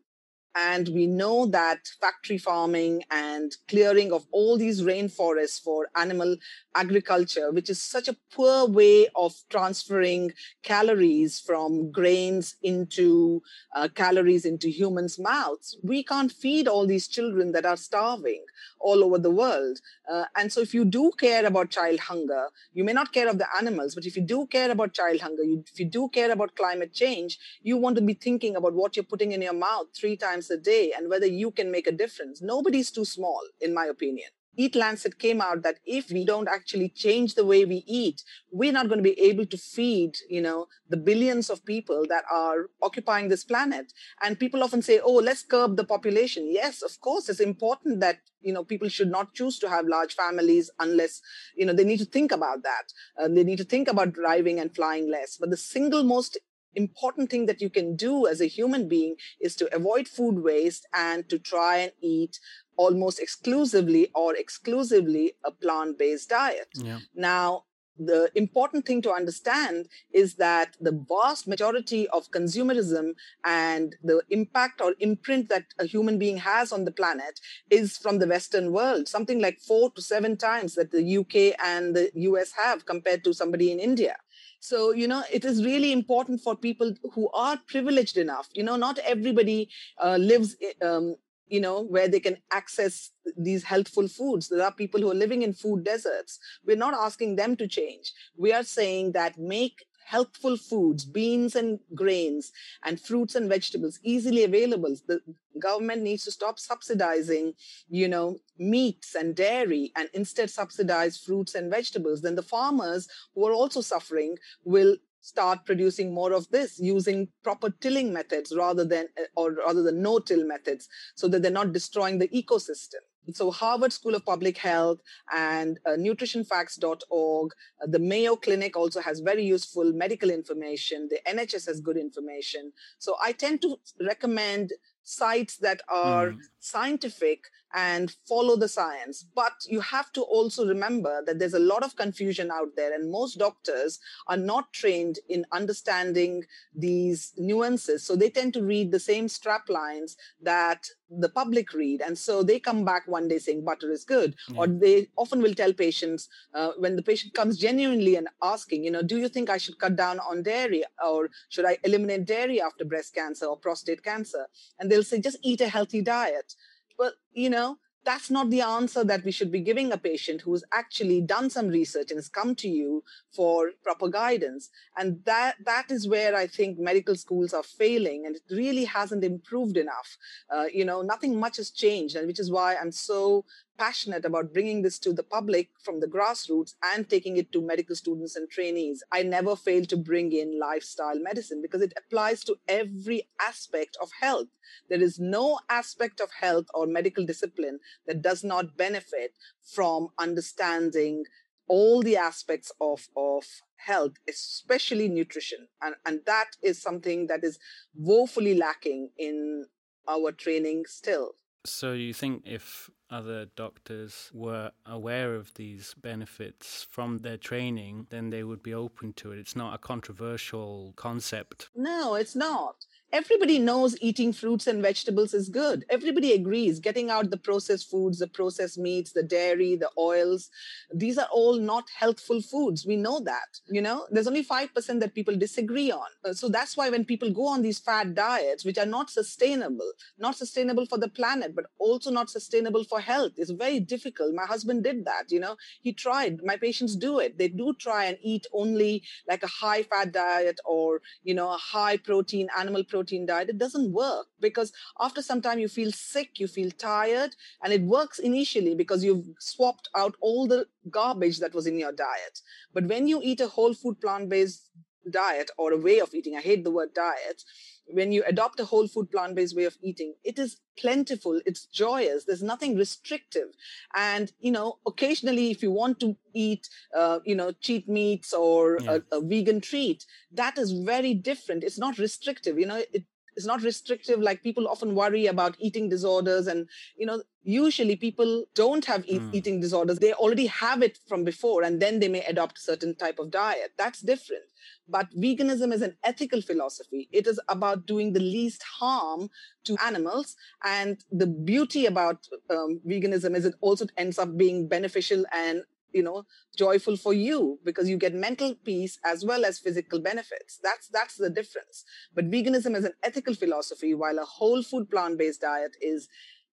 and we know that factory farming and clearing of all these rainforests for animal agriculture, which is such a poor way of transferring calories from grains into uh, calories into humans' mouths. We can't feed all these children that are starving all over the world. Uh, and so, if you do care about child hunger, you may not care of the animals, but if you do care about child hunger, you, if you do care about climate change, you want to be thinking about what you're putting in your mouth three times a day and whether you can make a difference. Nobody's too small, in my opinion. Eat Lancet came out that if we don't actually change the way we eat, we're not going to be able to feed, you know, the billions of people that are occupying this planet. And people often say, oh, let's curb the population. Yes, of course, it's important that, you know, people should not choose to have large families unless, you know, they need to think about that. Uh, they need to think about driving and flying less. But the single most important thing that you can do as a human being is to avoid food waste and to try and eat almost exclusively or exclusively a plant based diet. Yeah. Now, the important thing to understand is that the vast majority of consumerism and the impact or imprint that a human being has on the planet is from the Western world, something like four to seven times that the UK and the US have compared to somebody in India. So, you know, it is really important for people who are privileged enough. You know, not everybody uh, lives um, you know, where they can access these healthful foods. There are people who are living in food deserts. We're not asking them to change. We are saying that make healthful foods, beans and grains, and fruits and vegetables easily available. The government needs to stop subsidizing, you know, meats and dairy and instead subsidize fruits and vegetables. Then the farmers who are also suffering will start producing more of this using proper tilling methods rather than or rather than no till methods so that they're not destroying the ecosystem so harvard school of public health and uh, nutritionfacts.org uh, the mayo clinic also has very useful medical information the nhs has good information so i tend to recommend sites that are mm. Scientific and follow the science. But you have to also remember that there's a lot of confusion out there, and most doctors are not trained in understanding these nuances. So they tend to read the same strap lines that the public read. And so they come back one day saying butter is good. Yeah. Or they often will tell patients uh, when the patient comes genuinely and asking, you know, do you think I should cut down on dairy or should I eliminate dairy after breast cancer or prostate cancer? And they'll say, just eat a healthy diet. But, you know, that's not the answer that we should be giving a patient who's actually done some research and has come to you for proper guidance. And that that is where i think medical schools are failing and it really hasn't improved enough. Uh, you know nothing much has changed and which is why i'm so passionate about bringing this to the public from the grassroots and taking it to medical students and trainees. I never fail to bring in lifestyle medicine because it applies to every aspect of health. There is no aspect of health or medical discipline that does not benefit from understanding all the aspects of, of health, especially nutrition. And, and that is something that is woefully lacking in our training still. So you think if other doctors were aware of these benefits from their training, then they would be open to it. It's not a controversial concept. No, it's not. Everybody knows eating fruits and vegetables is good. Everybody agrees getting out the processed foods, the processed meats, the dairy, the oils. These are all not healthful foods. We know that. You know, there's only 5% that people disagree on. Uh, So that's why when people go on these fad diets, which are not sustainable, not sustainable for the planet, but also not sustainable for health, it's very difficult. My husband did that. You know, he tried. My patients do it. They do try and eat only like a high fat diet or, you know, a high protein, animal protein diet. It doesn't work because after some time you feel sick, you feel tired, and it works initially because you've swapped out all the garbage that was in your diet. But when you eat a whole food plant based diet or a way of eating, I hate the word diet, when you adopt a whole food plant based way of eating, it is plentiful, it's joyous, there's nothing restrictive. And, you know, occasionally, if you want to eat, uh, you know, cheat meats or Yeah. a, a vegan treat, that is very different. It's not restrictive, you know, it, it's not restrictive. Like people often worry about eating disorders and you know usually people don't have eat, Mm. eating disorders. They already have it from before and then they may adopt certain type of diet. That's different. But veganism is an ethical philosophy. It is about doing the least harm to animals. And the beauty about um, veganism is it also ends up being beneficial and you know joyful for you because you get mental peace as well as physical benefits. That's that's the difference. But veganism is an ethical philosophy while a whole food plant based diet is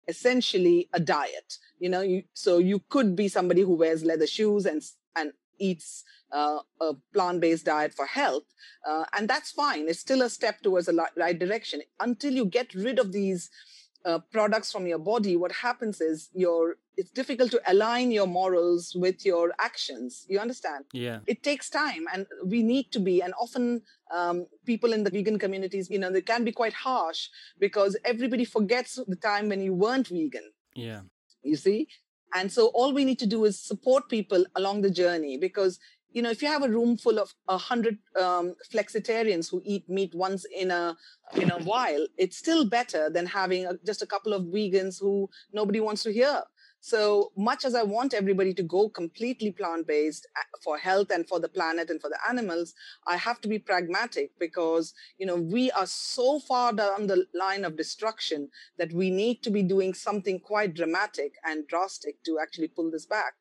essentially a diet. You know you, so you could be somebody who wears leather shoes and and eats uh, a plant-based diet for health uh, and that's fine. It's still a step towards the right direction. Until you get rid of these uh, products from your body what happens is your it's difficult to align your morals with your actions you understand Yeah. it takes time and we need to be and often um, people in the vegan communities you know they can be quite harsh because everybody forgets the time when you weren't vegan Yeah. you see and so all we need to do is support people along the journey because you know if you have a room full of a hundred um, flexitarians who eat meat once in a in a while it's still better than having a, just a couple of vegans who nobody wants to hear so much as I want everybody to go completely plant based for health and for the planet and for the animals, I have to be pragmatic because, you know, we are so far down the line of destruction that we need to be doing something quite dramatic and drastic to actually pull this back.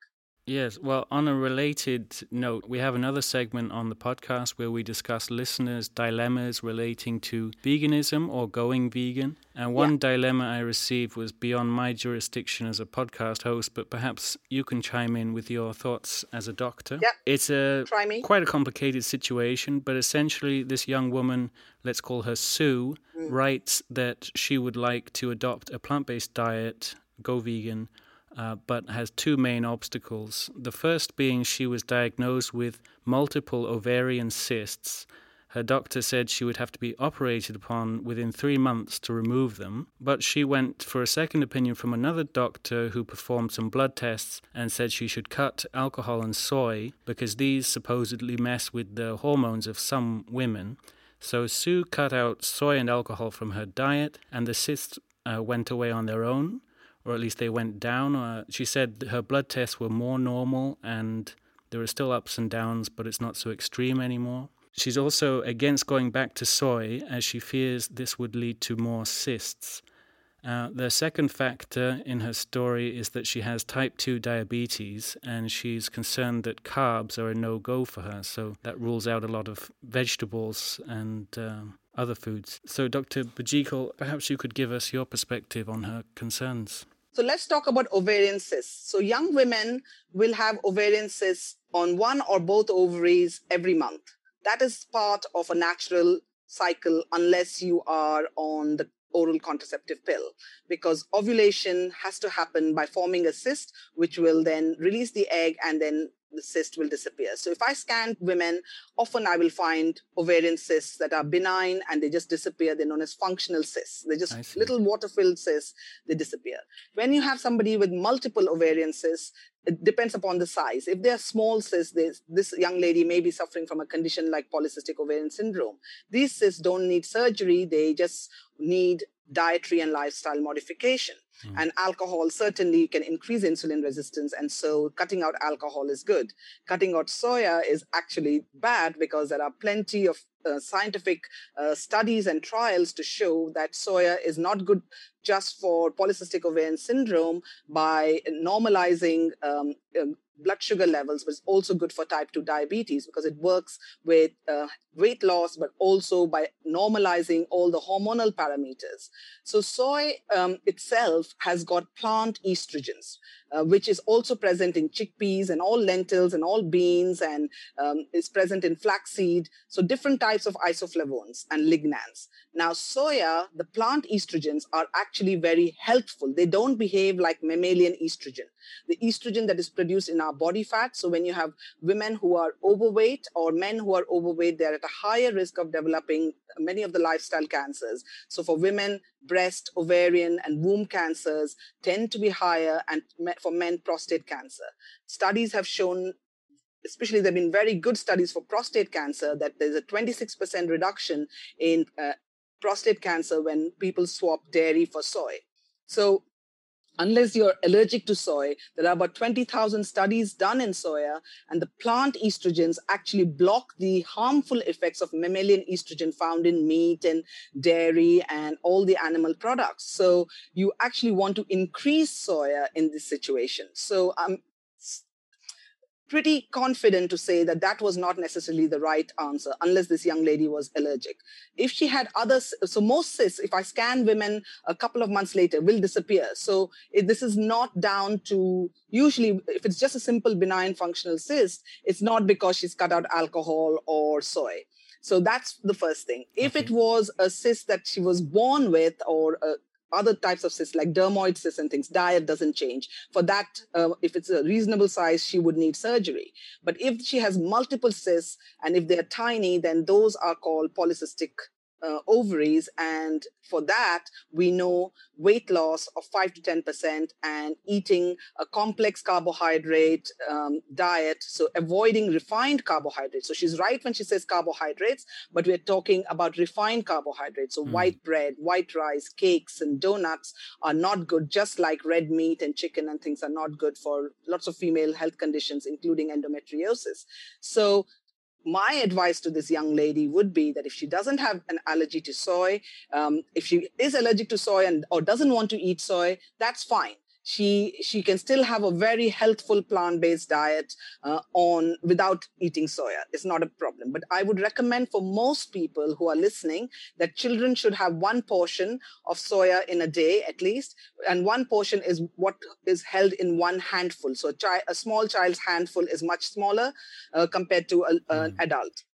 Yes, well, on a related note, we have another segment on the podcast where we discuss listeners' dilemmas relating to veganism or going vegan. And one dilemma I received was beyond my jurisdiction as a podcast host, but perhaps you can chime in with your thoughts as a doctor. Yeah. It's a Try me. quite a complicated situation, but essentially, this young woman, let's call her Sue, mm. writes that she would like to adopt a plant based diet, go vegan, uh, but has two main obstacles. The first being she was diagnosed with multiple ovarian cysts. Her doctor said she would have to be operated upon within three months to remove them, but she went for a second opinion from another doctor who performed some blood tests and said she should cut alcohol and soy because these supposedly mess with the hormones of some women. So Sue cut out soy and alcohol from her diet, and the cysts uh, went away on their own. Or at least they went down. Or she said her blood tests were more normal and there are still ups and downs, but it's not so extreme anymore. She's also against going back to soy as she fears this would lead to more cysts. Uh, the second factor in her story is that she has type 2 diabetes and she's concerned that carbs are a no go for her. So that rules out a lot of vegetables and um, other foods. So, Dr. Bajekal, perhaps you could give us your perspective on her concerns. So let's talk about ovarian cysts. So young women will have ovarian cysts on one or both ovaries every month. That is part of a natural cycle unless you are on the oral contraceptive pill because ovulation has to happen by forming a cyst which will then release the egg and then the cyst will disappear. So if I scan women, often I will find ovarian cysts that are benign and they just disappear. They're known as functional cysts. They're just little water-filled cysts. They disappear. When you have somebody with multiple ovarian cysts, it depends upon the size. If they're small cysts, this young lady may be suffering from a condition like polycystic ovarian syndrome. These cysts don't need surgery. They just need dietary and lifestyle modification. Mm. And alcohol certainly can increase insulin resistance. And so cutting out alcohol is good. Cutting out soya is actually bad because there are plenty of uh, scientific uh, studies and trials to show that soya is not good just for polycystic ovarian syndrome by normalizing um, um, blood sugar levels, but it's also good for type 2 diabetes because it works with uh, weight loss, but also by normalizing all the hormonal parameters. So, soy um, itself has got plant estrogens, uh, which is also present in chickpeas and all lentils and all beans and um, is present in flaxseed. So, different types of isoflavones and lignans. Now, soya, the plant estrogens are actually very helpful. They don't behave like mammalian estrogen. The estrogen that is produced in our body fat. So, when you have women who are overweight or men who are overweight, they're at a higher risk of developing many of the lifestyle cancers. So, for women, breast, ovarian, and womb cancers tend to be higher, and for men, prostate cancer. Studies have shown especially there have been very good studies for prostate cancer that there's a 26% reduction in uh, prostate cancer when people swap dairy for soy. So unless you're allergic to soy, there are about 20,000 studies done in soya, and the plant estrogens actually block the harmful effects of mammalian estrogen found in meat and dairy and all the animal products. So you actually want to increase soya in this situation. So I'm um, pretty confident to say that that was not necessarily the right answer unless this young lady was allergic. If she had others, so most cysts, if I scan women a couple of months later, will disappear. So this is not down to usually if it's just a simple benign functional cyst, it's not because she's cut out alcohol or soy. So that's the first thing. If it was a cyst that she was born with or a, other types of cysts like dermoid cysts and things, diet doesn't change. For that, uh, if it's a reasonable size, she would need surgery. But if she has multiple cysts and if they're tiny, then those are called polycystic uh, ovaries. And for that, we know weight loss of 5 to 10% and eating a complex carbohydrate um, diet. So avoiding refined carbohydrates. So she's right when she says carbohydrates, but we're talking about refined carbohydrates. So mm. white bread, white rice, cakes, and donuts are not good, just like red meat and chicken and things are not good for lots of female health conditions, including endometriosis. So my advice to this young lady would be that if she doesn't have an allergy to soy, um, if she is allergic to soy and or doesn't want to eat soy, that's fine she she can still have a very healthful plant-based diet uh, on without eating soya. It's not a problem. But i would recommend for most people who are listening that children should have one portion of soya in a day at least. And one portion is what is held in one handful. So a, chi- a small child's handful is much smaller uh, compared to a, an mm. adult.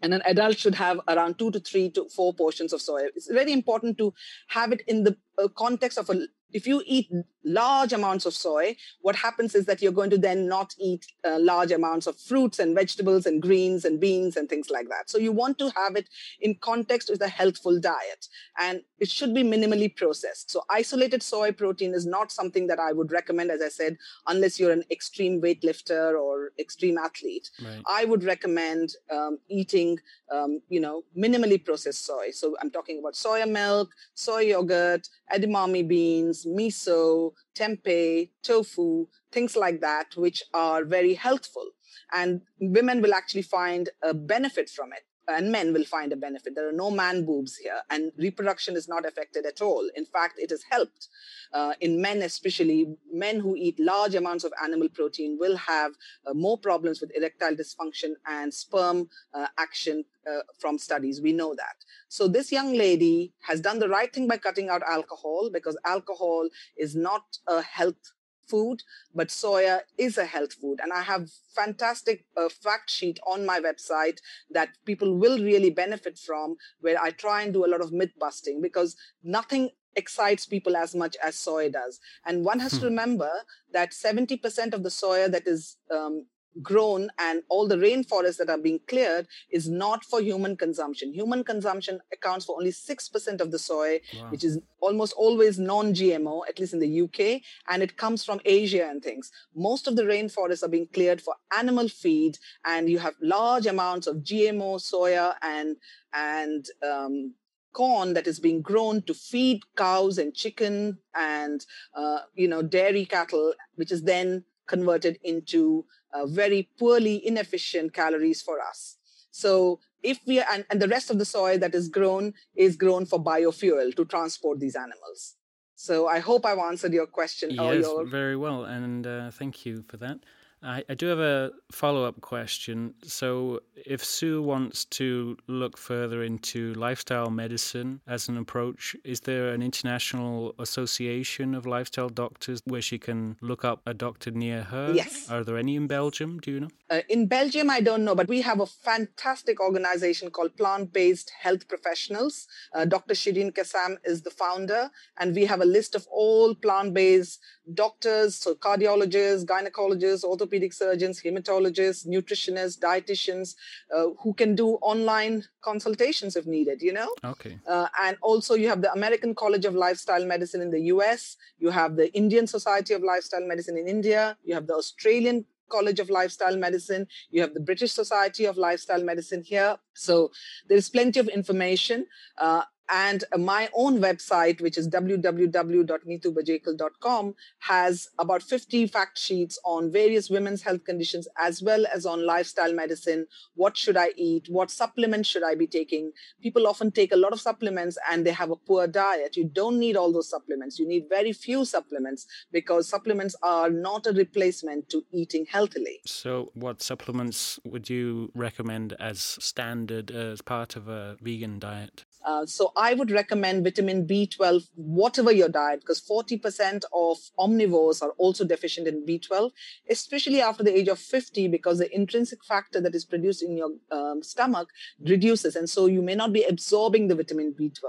And an adult should have around two to three to four portions of soya. It's very important to have it in the uh, context of a if you eat large amounts of soy, what happens is that you're going to then not eat uh, large amounts of fruits and vegetables and greens and beans and things like that. So you want to have it in context with a healthful diet. And it should be minimally processed. So isolated soy protein is not something that I would recommend, as I said, unless you're an extreme weightlifter or extreme athlete. Right. I would recommend um, eating, um, you know, minimally processed soy. So I'm talking about soya milk, soy yogurt, edamame beans, miso, tempeh, tofu, things like that, which are very healthful. And women will actually find a benefit from it and men will find a benefit. There are no man boobs here, and reproduction is not affected at all. In fact, it has helped. Uh, in men, especially men who eat large amounts of animal protein, will have uh, more problems with erectile dysfunction and sperm uh, action uh, from studies. We know that. So, this young lady has done the right thing by cutting out alcohol because alcohol is not a health food, but soya is a health food. And I have fantastic uh, fact sheet on my website that people will really benefit from, where I try and do a lot of myth busting because nothing excites people as much as soy does. And one has to remember that 70% of the soya that is um, grown and all the rainforests that are being cleared is not for human consumption. Human consumption accounts for only 6% of the soy, Wow. which is almost always non GMO, at least in the UK, and it comes from Asia and things. Most of the rainforests are being cleared for animal feed, and you have large amounts of GMO soya and, and, um, corn that is being grown to feed cows and chicken and uh, you know dairy cattle which is then converted into uh, very poorly inefficient calories for us so if we and, and the rest of the soy that is grown is grown for biofuel to transport these animals so i hope i've answered your question Yes, your very well, and uh, thank you for that. I, I do have a follow up question. So, if Sue wants to look further into lifestyle medicine as an approach, is there an international association of lifestyle doctors where she can look up a doctor near her? Yes. Are there any in Belgium? Do you know? Uh, in Belgium, I don't know, but we have a fantastic organization called Plant Based Health Professionals. Uh, Dr. Shireen Kassam is the founder, and we have a list of all plant based doctors, so cardiologists, gynecologists, orthopedic surgeons, hematologists, nutritionists, dietitians, uh, who can do online consultations if needed, you know? Okay. Uh, and also, you have the American College of Lifestyle Medicine in the US. You have the Indian Society of Lifestyle Medicine in India. You have the Australian College of Lifestyle Medicine. You have the British Society of Lifestyle Medicine here. So there's plenty of information. Uh, and my own website, which is www.nitubajekal.com, has about 50 fact sheets on various women's health conditions as well as on lifestyle medicine. What should I eat? What supplements should I be taking? People often take a lot of supplements and they have a poor diet. You don't need all those supplements. You need very few supplements because supplements are not a replacement to eating healthily. So, what supplements would you recommend as standard as part of a vegan diet? Uh, so I would recommend vitamin B12, whatever your diet, because 40% of omnivores are also deficient in B12, especially after the age of 50, because the intrinsic factor that is produced in your um, stomach reduces. And so you may not be absorbing the vitamin B12.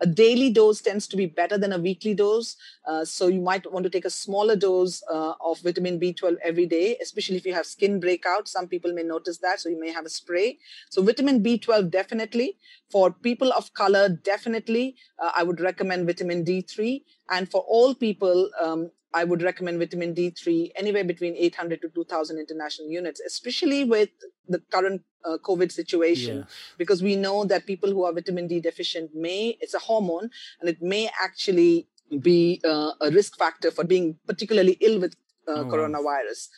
A daily dose tends to be better than a weekly dose. Uh, so you might want to take a smaller dose uh, of vitamin B12 every day, especially if you have skin breakouts. Some people may notice that. So you may have a spray. So vitamin B12 definitely. For people of color, definitely, uh, I would recommend vitamin D3. And for all people, um, I would recommend vitamin D3 anywhere between 800 to 2000 international units, especially with the current uh, COVID situation, Yeah. because we know that people who are vitamin D deficient may, it's a hormone, and it may actually be uh, a risk factor for being particularly ill with uh, Oh, coronavirus.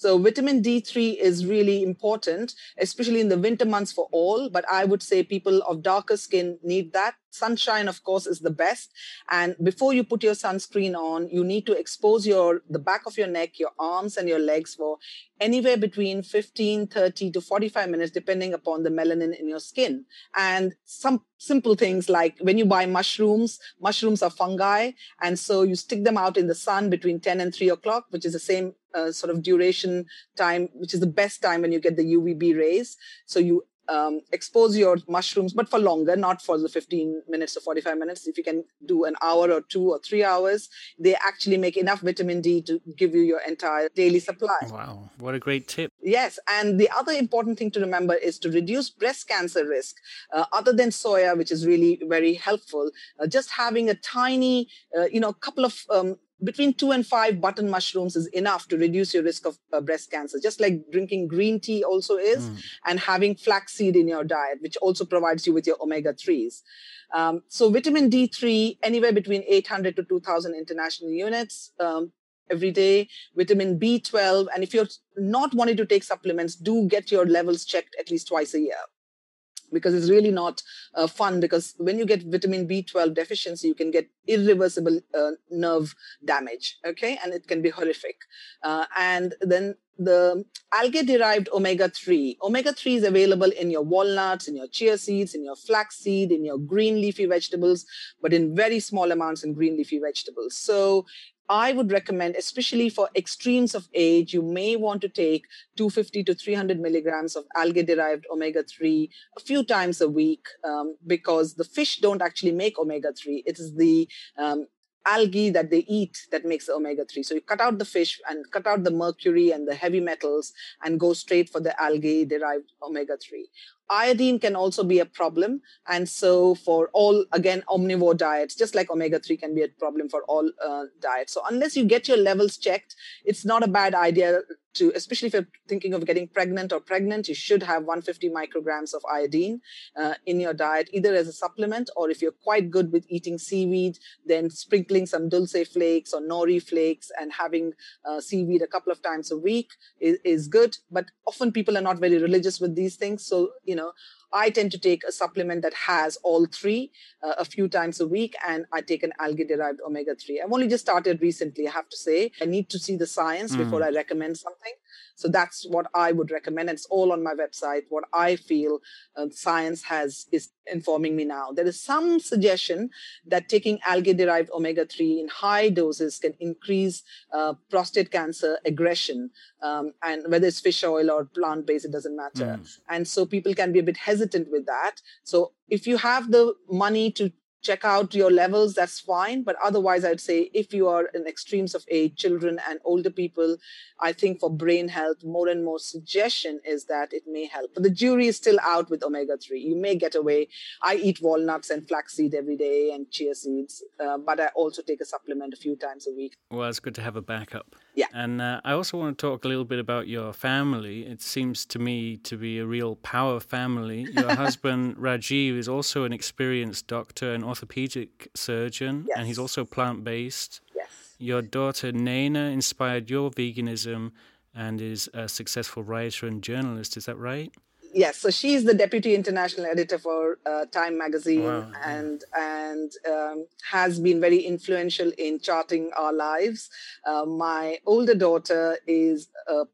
So vitamin D3 is really important, especially in the winter months for all. But I would say people of darker skin need that. Sunshine, of course, is the best. And before you put your sunscreen on, you need to expose your the back of your neck, your arms, and your legs for anywhere between 15, 30 to 45 minutes, depending upon the melanin in your skin. And some simple things like when you buy mushrooms, mushrooms are fungi. And so you stick them out in the sun between 10 and 3 o'clock, which is the same uh, sort of duration time, which is the best time when you get the UVB rays. So you um, expose your mushrooms, but for longer, not for the 15 minutes or 45 minutes. If you can do an hour or two or three hours, they actually make enough vitamin D to give you your entire daily supply. Wow, what a great tip. Yes, and the other important thing to remember is to reduce breast cancer risk. Uh, other than soya, which is really very helpful, uh, just having a tiny, uh, you know, couple of um, between two and five button mushrooms is enough to reduce your risk of uh, breast cancer, just like drinking green tea also is, mm. and having flaxseed in your diet, which also provides you with your omega 3s. Um, so, vitamin D3, anywhere between 800 to 2000 international units. Um, every day vitamin b12 and if you're not wanting to take supplements do get your levels checked at least twice a year because it's really not uh, fun because when you get vitamin b12 deficiency you can get irreversible uh, nerve damage okay? And it can be horrific. Uh, and then the algae derived omega 3 omega 3 is available in your walnuts in your chia seeds in your flaxseed in your green leafy vegetables but in very small amounts in green leafy vegetables. So I would recommend, especially for extremes of age, you may want to take 250 to 300 milligrams of algae derived omega 3 a few times a week um, because the fish don't actually make omega 3. It is the um, algae that they eat that makes the omega 3 so you cut out the fish and cut out the mercury and the heavy metals and go straight for the algae derived omega 3 iodine can also be a problem. And so, for all, again, omnivore diets, just like omega 3 can be a problem for all uh, diets. So, unless you get your levels checked, it's not a bad idea to, especially if you're thinking of getting pregnant or pregnant, you should have 150 micrograms of iodine uh, in your diet, either as a supplement or if you're quite good with eating seaweed, then sprinkling some dulse flakes or nori flakes and having uh, seaweed a couple of times a week is, is good. But often people are not very religious with these things. So, you know, I tend to take a supplement that has all three uh, a few times a week, and I take an algae derived omega 3. I've only just started recently, I have to say. I need to see the science mm. before I recommend something. So that's what I would recommend. It's all on my website. What I feel uh, science has is informing me now. There is some suggestion that taking algae derived omega 3 in high doses can increase uh, prostate cancer aggression. Um, and whether it's fish oil or plant based, it doesn't matter. Mm. And so people can be a bit hesitant with that. So if you have the money to check out your levels that's fine. But otherwise i'd say if you are in extremes of age children and older people i think for brain health more and more suggestion is that it may help. But the jury is still out with omega-3 you may get away. I eat walnuts and flaxseed every day and chia seeds uh, but i also take a supplement a few times a week. Well it's good to have a backup yeah and uh, i also want to talk a little bit about your family it seems to me to be a real power family your husband rajiv is also an experienced doctor and orthopedic surgeon, yes. and he's also plant based. Yes. Your daughter Naina inspired your veganism and is a successful writer and journalist. Is that right? Yes, so she's the deputy international editor for uh, Time magazine, wow. and and um, has been very influential in charting our lives. Uh, my older daughter is a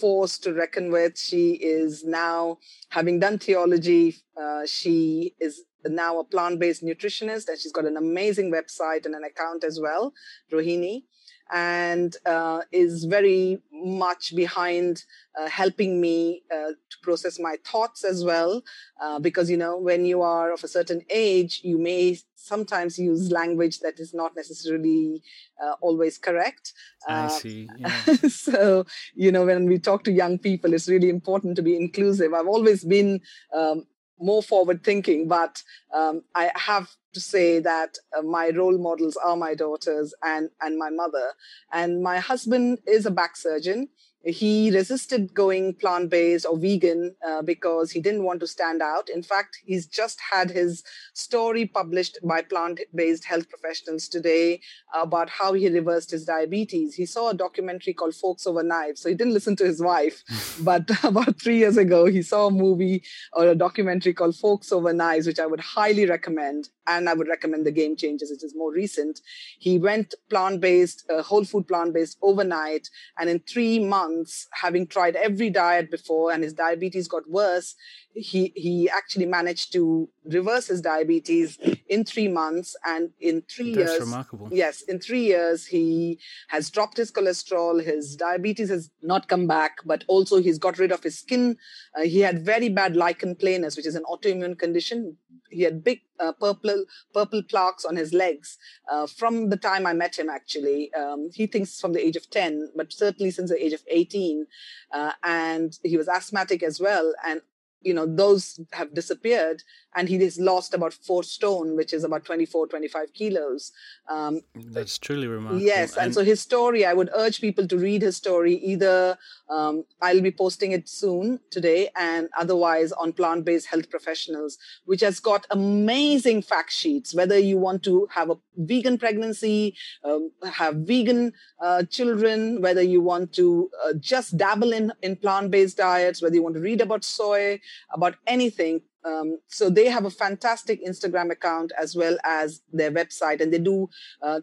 force to reckon with. She is now having done theology. Uh, she is now a plant-based nutritionist and she's got an amazing website and an account as well rohini and uh, is very much behind uh, helping me uh, to process my thoughts as well. Uh, because you know when you are of a certain age you may sometimes use language that is not necessarily uh, always correct. I uh, see yeah. so you know when we talk to young people it's really important to be inclusive. I've always been um, more forward thinking, but um, I have to say that uh, my role models are my daughters and, and my mother. And my husband is a back surgeon he resisted going plant based or vegan uh, because he didn't want to stand out. In fact, he's just had his story published by plant based health professionals today about how he reversed his diabetes. He saw a documentary called Forks Over Knives. So he didn't listen to his wife. but about three years ago, he saw a movie or a documentary called Forks Over Knives, which I would highly recommend. And I would recommend The Game Changers, which is more recent. He went plant based, uh, whole food plant based overnight. And in three months, having tried every diet before, and his diabetes got worse, he he actually managed to reverse his diabetes in three months, and in three That's years, remarkable. yes, in three years he has dropped his cholesterol. His diabetes has not come back, but also he's got rid of his skin. Uh, he had very bad lichen planus, which is an autoimmune condition. He had big uh, purple purple plaques on his legs uh, from the time I met him. Actually, um, he thinks from the age of ten, but certainly since the age of eighteen, uh, and he was asthmatic as well. And you know those have disappeared and he has lost about four stone which is about 24 25 kilos um, That's truly remarkable. yes and, so his story i would urge people to read his story either um, i'll be posting it soon today and otherwise on plant-based health professionals which has got amazing fact sheets whether you want to have a vegan pregnancy um, have vegan uh, children whether you want to uh, just dabble in, in plant-based diets whether you want to read about soy about anything um, so they have a fantastic Instagram account as well as their website, and they do uh,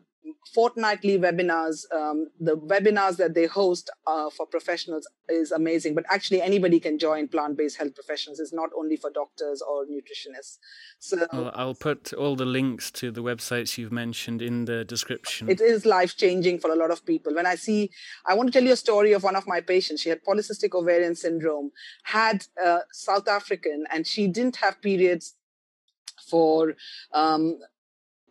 fortnightly webinars. Um, the webinars that they host uh, for professionals is amazing, but actually anybody can join plant-based health professionals. It's not only for doctors or nutritionists. So Well, I'll put all the links to the websites you've mentioned in the description. it is life changing for a lot of people. When I see, I want to tell you a story of one of my patients. She had polycystic ovarian syndrome, had uh, South African, and she didn't have periods for. Um,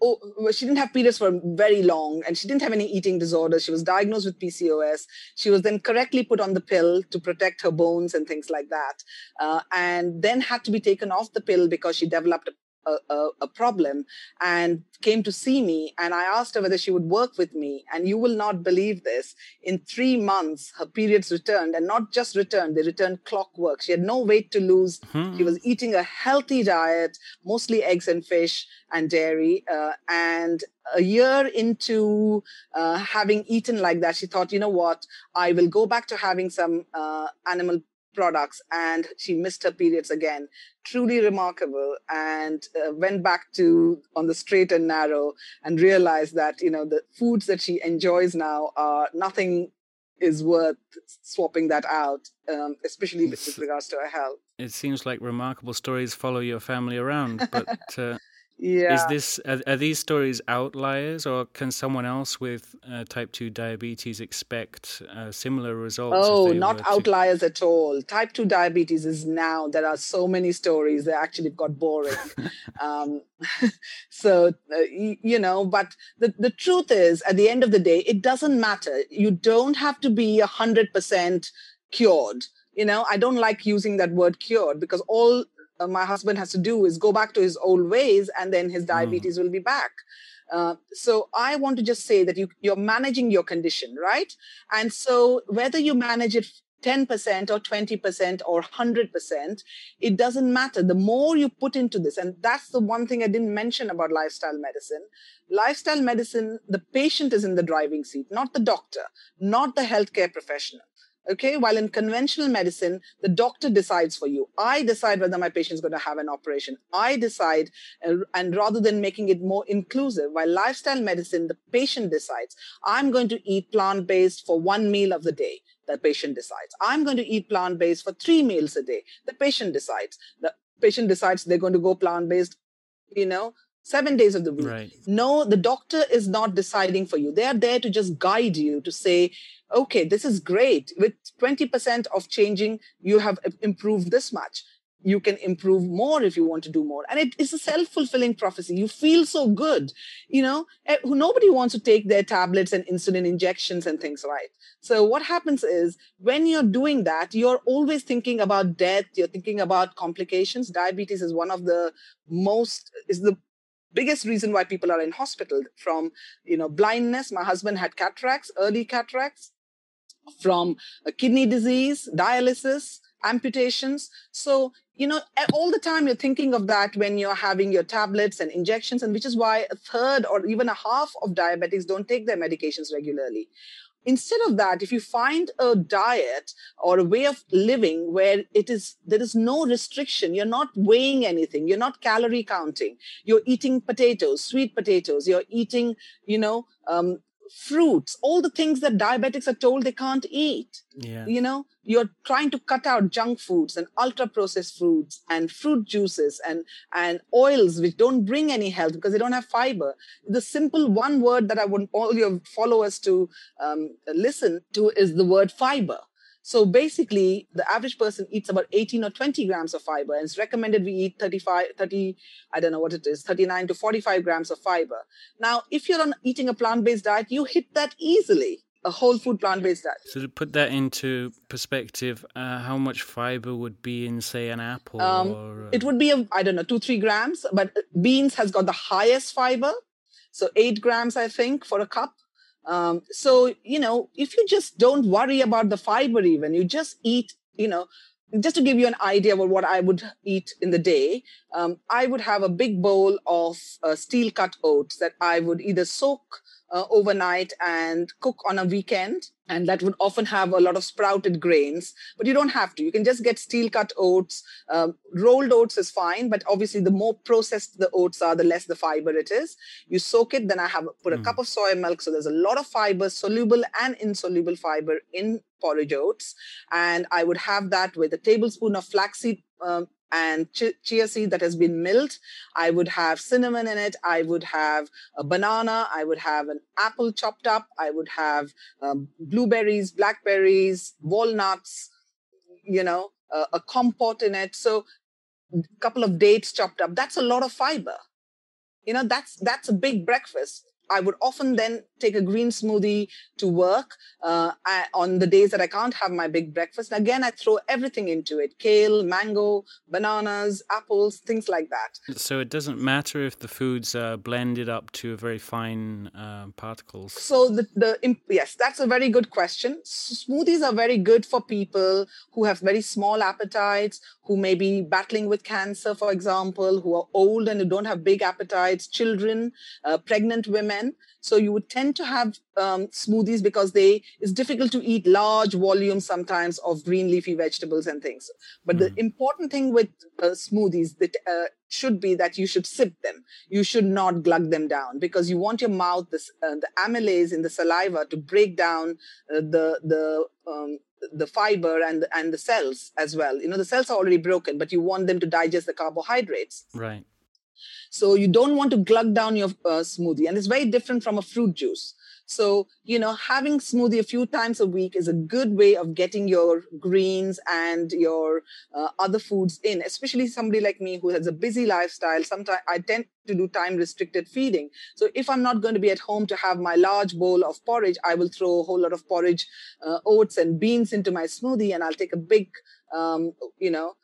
Oh, she didn't have periods for very long and she didn't have any eating disorders. She was diagnosed with PCOS. She was then correctly put on the pill to protect her bones and things like that. Uh, and then had to be taken off the pill because she developed a a, a, a, problem and came to see me and i asked her whether she would work with me and you will not believe this. In three months her periods returned and not just returned they returned clockwork. She had no weight to lose. Hmm. she was eating a healthy diet mostly eggs and fish and dairy uh, and a year into uh, having eaten like that she thought you know what? I will go back to having some uh, animal products and she missed her periods again. Truly remarkable. And uh, went back to on the straight and narrow and realized that you know the foods that she enjoys now are nothing is worth swapping that out um, especially with, with regards to her health. It seems like remarkable stories follow your family around, but uh, yeah is this are, are these stories outliers, or can someone else with uh, type two diabetes expect uh, similar results? Oh, not were to- outliers at all. Type 2 diabetes is now, there are so many stories, they actually got boring. um, so, uh, y- you know, but the, the truth is, at the end of the day, it doesn't matter. You don't have to be 100% cured. You know, I don't like using that word cured because all my husband has to do is go back to his old ways and then his diabetes will be back. Uh, so I want to just say that you, you're managing your condition, right? And so whether you manage it 10% or 20% or 100%, it doesn't matter. The more you put into this, and that's the one thing I didn't mention about lifestyle medicine. Lifestyle medicine, the patient is in the driving seat, not the doctor, not the healthcare professional. Okay, while in conventional medicine, the doctor decides for you. I decide whether my patient is going to have an operation. I decide, uh, and rather than making it more inclusive, while lifestyle medicine, the patient decides. I'm going to eat plant based for one meal of the day. The patient decides. I'm going to eat plant based for three meals a day. The patient decides. The patient decides they're going to go plant based, you know, seven days of the week. Right. No, the doctor is not deciding for you. They are there to just guide you to say, okay, this is great. With 20% of changing, you have improved this much. You can improve more if you want to do more. And it is a self fulfilling prophecy. You feel so good. You know, Eh, nobody wants to take their tablets and insulin injections and things, right? So, what happens is when you're doing that, you're always thinking about death, you're thinking about complications. Diabetes is one of the most, is the biggest reason why people are in hospital from you know blindness. My husband had cataracts early cataracts from kidney disease dialysis amputations. So you know all the time you're thinking of that when you're having your tablets and injections and which is why a third or even a half of diabetics don't take their medications regularly instead of that if you find a diet or a way of living where it is there is no restriction you're not weighing anything you're not calorie counting you're eating potatoes sweet potatoes you're eating you know um, fruits, all the things that diabetics are told they can't eat. Yeah. You know, you're trying to cut out junk foods and ultra processed foods and fruit juices and and oils which don't bring any health because they don't have fiber. The simple one word that I want all your followers to um, listen to is the word fiber. So basically, the average person eats about 18 or 20 grams of fiber, and it's recommended we eat 35, 30, I don't know what it is, 39 to 45 grams of fiber. Now, if you're on eating a plant-based diet, you hit that easily, a whole food plant-based diet. So to put that into perspective, uh, how much fiber would be in, say, an apple? Um, or, uh, It would be, a, I don't know, two, three grams, but beans has got the highest fiber. So eight grams, I think, for a cup. Um, so, you know, if you just don't worry about the fiber, even you just eat, you know, just to give you an idea of what I would eat in the day, um, I would have a big bowl of uh, steel cut oats that I would either soak uh, overnight and cook on a weekend. And that would often have a lot of sprouted grains, but you don't have to. You can just get steel cut oats. Um, rolled oats is fine, but obviously, the more processed the oats are, the less the fiber it is. You soak it, then I have put a cup of soy milk. So there's a lot of fiber, soluble and insoluble fiber in porridge oats. And I would have that with a tablespoon of flaxseed um, and chi- chia seed that has been milled. I would have cinnamon in it. I would have a banana. I would have an apple chopped up. I would have um, blueberries, blackberries, walnuts, you know, uh, a compote in it. So a couple of dates chopped up. That's a lot of fiber. You know, that's that's a big breakfast. I would often then take a green smoothie to work uh, I, on the days that I can't have my big breakfast. And again, I throw everything into it kale, mango, bananas, apples, things like that. So it doesn't matter if the foods are blended up to a very fine uh, particles. So the, the imp- yes, that's a very good question. Smoothies are very good for people who have very small appetites, who may be battling with cancer, for example, who are old and who don't have big appetites, children, uh, pregnant women. So you would tend to have um, smoothies because they it's difficult to eat large volumes sometimes of green leafy vegetables and things. But the important thing with uh, smoothies that uh, should be that you should sip them. You should not glug them down because you want your mouth, this, uh, the amylase in the saliva, to break down uh, the the um, the fiber and the, and the cells as well. You know the cells are already broken, but you want them to digest the carbohydrates. Right. So you don't want to glug down your uh, smoothie, and it's very different from a fruit juice. So you know, having smoothie a few times a week is a good way of getting your greens and your uh, other foods in. Especially somebody like me who has a busy lifestyle. Sometimes I tend to do time restricted feeding. So if I'm not going to be at home to have my large bowl of porridge, I will throw a whole lot of porridge, uh, oats and beans into my smoothie, and I'll take a big, um, you know,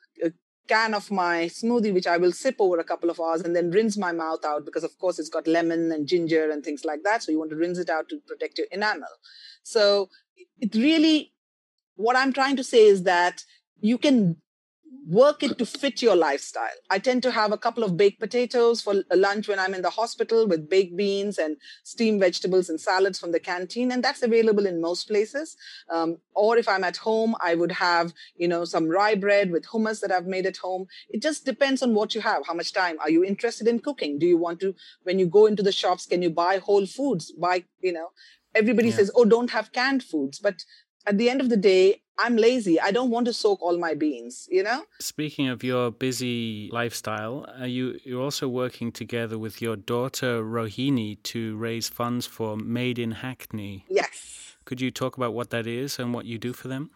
can of my smoothie, which I will sip over a couple of hours and then rinse my mouth out because, of course, it's got lemon and ginger and things like that. So you want to rinse it out to protect your enamel. So it really, what I'm trying to say is that you can work it to fit your lifestyle. I tend to have a couple of baked potatoes for lunch when I'm in the hospital with baked beans and steamed vegetables and salads from the canteen, and that's available in most places. Um, or if I'm at home, I would have, you know, some rye bread with hummus that I've made at home. It just depends on what you have. How much time are you interested in cooking? Do you want to, when you go into the shops, can you buy whole foods? Buy, you know, everybody Yeah. says, oh, don't have canned foods, but at the end of the day, I'm lazy. I don't want to soak all my beans, you know? Speaking of your busy lifestyle, are you you're also working together with your daughter Rohini to raise funds for Made in Hackney. Yes. Could you talk about what that is and what you do for them?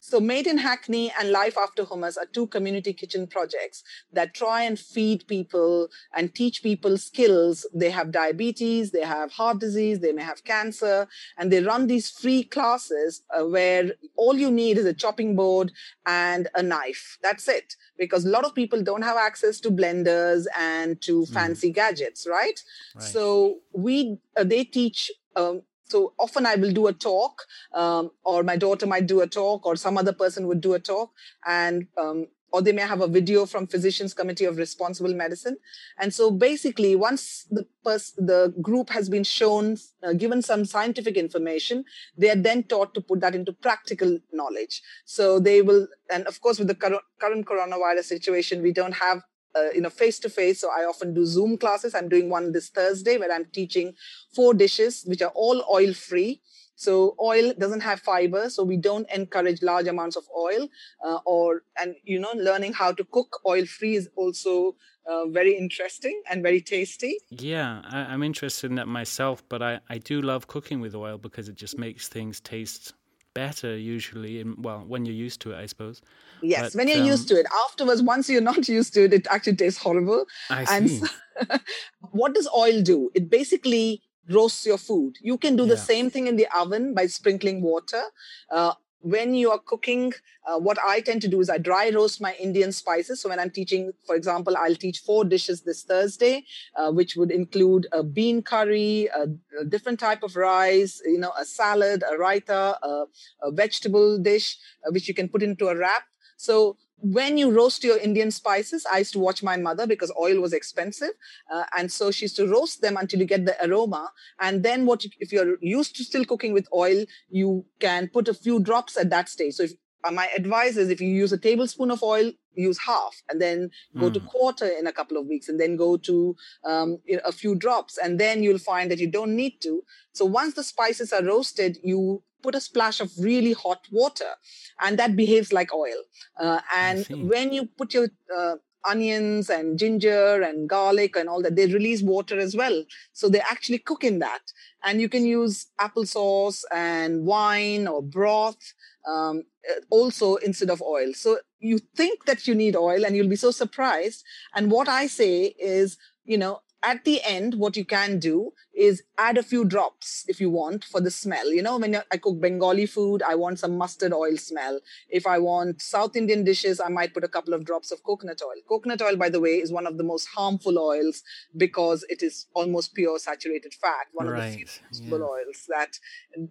So, Made in Hackney and Life After Hummus are two community kitchen projects that try and feed people and teach people skills. They have diabetes, they have heart disease, they may have cancer, and they run these free classes uh, where all you need is a chopping board and a knife. That's it. Because a lot of people don't have access to blenders and to fancy gadgets, right? Right. So we uh, they teach. Um, so often I will do a talk, um, or my daughter might do a talk, or some other person would do a talk, and um, or they may have a video from Physicians Committee of Responsible Medicine. And so basically, once the pers- the group has been shown, uh, given some scientific information, they are then taught to put that into practical knowledge. So they will, and of course, with the cur- current coronavirus situation, we don't have uh, you know face to face so i often do zoom classes. I'm doing one this thursday where i'm teaching four dishes which are all oil free so oil doesn't have fiber so we don't encourage large amounts of oil uh, or and you know learning how to cook oil free is also uh, very interesting and very tasty. Yeah, I, I'm interested in that myself, but I, I do love cooking with oil because it just makes things taste better usually. And well, when you're used to it, I suppose. yes But, when you're used um, to it afterwards once you're not used to it it actually tastes horrible I and see. so- what does oil do it basically roasts your food you can do the same thing in the oven by sprinkling water uh, when you are cooking uh, what i tend to do is i dry roast my indian spices. So when i'm teaching for example i'll teach four dishes this thursday uh, which would include a bean curry a, a different type of rice you know a salad a raita a, a vegetable dish uh, which you can put into a wrap. So when you roast your Indian spices, I used to watch my mother because oil was expensive, uh, and so she used to roast them until you get the aroma. And then, what you, if you're used to still cooking with oil, you can put a few drops at that stage. So, if, uh, my advice is if you use a tablespoon of oil, use half, and then go to quarter in a couple of weeks, and then go to um, a few drops, and then you'll find that you don't need to. So once the spices are roasted, you put a splash of really hot water, and that behaves like oil. Uh, and when you put your uh, onions and ginger and garlic and all that, they release water as well. So they actually cook in that. And you can use applesauce and wine or broth um, uh, also instead of oil. So you think that you need oil and you'll be so surprised. And what I say is, you know, at the end, what you can do is add a few drops if you want for the smell. You know, when I cook Bengali food, I want some mustard oil smell. If I want South Indian dishes, I might put a couple of drops of coconut oil. Coconut oil, by the way, is one of the most harmful oils because it is almost pure saturated fat, one of the few yeah. oils that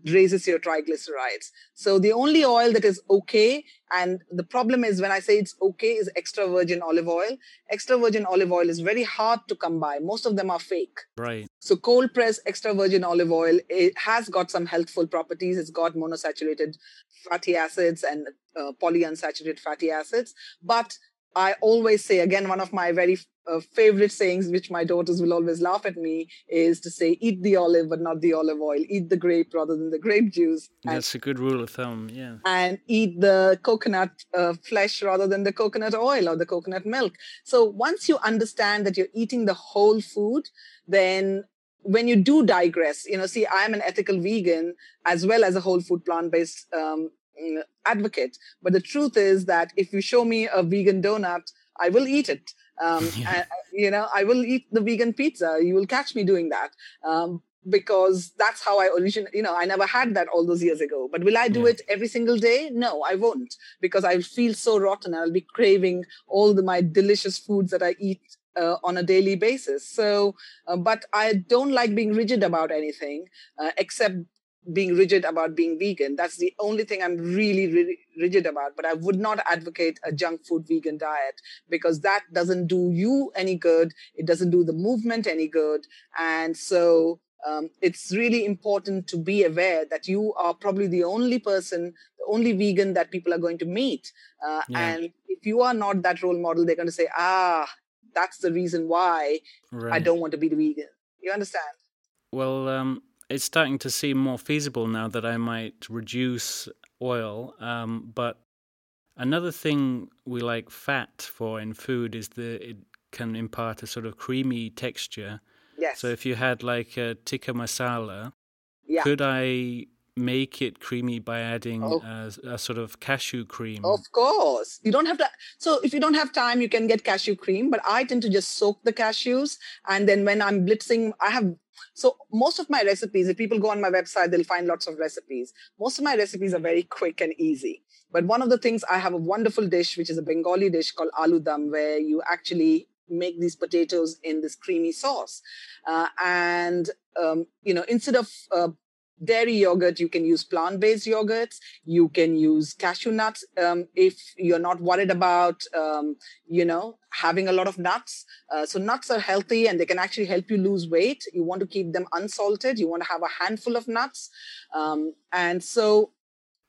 raises your triglycerides. So the only oil that is okay, and the problem is when I say it's okay, is extra virgin olive oil. Extra virgin olive oil is very hard to come by. Most of them are fake. Right. So cold pressed extra virgin olive oil it has got some healthful properties. It's got monosaturated fatty acids and uh, polyunsaturated fatty acids. But I always say again, one of my very uh, favorite sayings, which my daughters will always laugh at me, is to say, "Eat the olive, but not the olive oil. Eat the grape rather than the grape juice." And That's a good rule of thumb. Yeah. and eat the coconut uh, flesh rather than the coconut oil or the coconut milk. So once you understand that you're eating the whole food, then when you do digress, you know, see, I'm an ethical vegan as well as a whole food plant based um, advocate. But the truth is that if you show me a vegan donut, I will eat it. Um, Yeah. and, you know, I will eat the vegan pizza. You will catch me doing that. Um, because that's how I originally, you know, I never had that all those years ago. But will I do Yeah. it every single day? No, I won't, because I'll feel so rotten. I'll be craving all the my delicious foods that I eat uh, on a daily basis. So, uh, but I don't like being rigid about anything, uh, except being rigid about being vegan. That's the only thing I'm really, really rigid about. But I would not advocate a junk food vegan diet because that doesn't do you any good. It doesn't do the movement any good. And so um, it's really important to be aware that you are probably the only person, the only vegan that people are going to meet. Uh, Yeah. And if you are not that role model, they're going to say, ah, that's the reason why Right. I don't want to be the vegan. You understand? Well, um, it's starting to seem more feasible now that I might reduce oil. Um, but another thing we like fat for in food is that it can impart a sort of creamy texture. Yes. So if you had like a tikka masala, yeah. could I make it creamy by adding Oh. a, a sort of cashew cream? Of course. You don't have to. So, if you don't have time, you can get cashew cream, but I tend to just soak the cashews. And then when I'm blitzing, I have. So, most of my recipes, if people go on my website, they'll find lots of recipes. Most of my recipes are very quick and easy. But one of the things, I have a wonderful dish, which is a Bengali dish called aloo dum, where you actually make these potatoes in this creamy sauce. Uh, and, um, you know, instead of uh, dairy yogurt, you can use plant based yogurts. You can use cashew nuts um, if you're not worried about, um, you know, having a lot of nuts. Uh, so nuts are healthy and they can actually help you lose weight. You want to keep them unsalted. You want to have a handful of nuts. Um, and so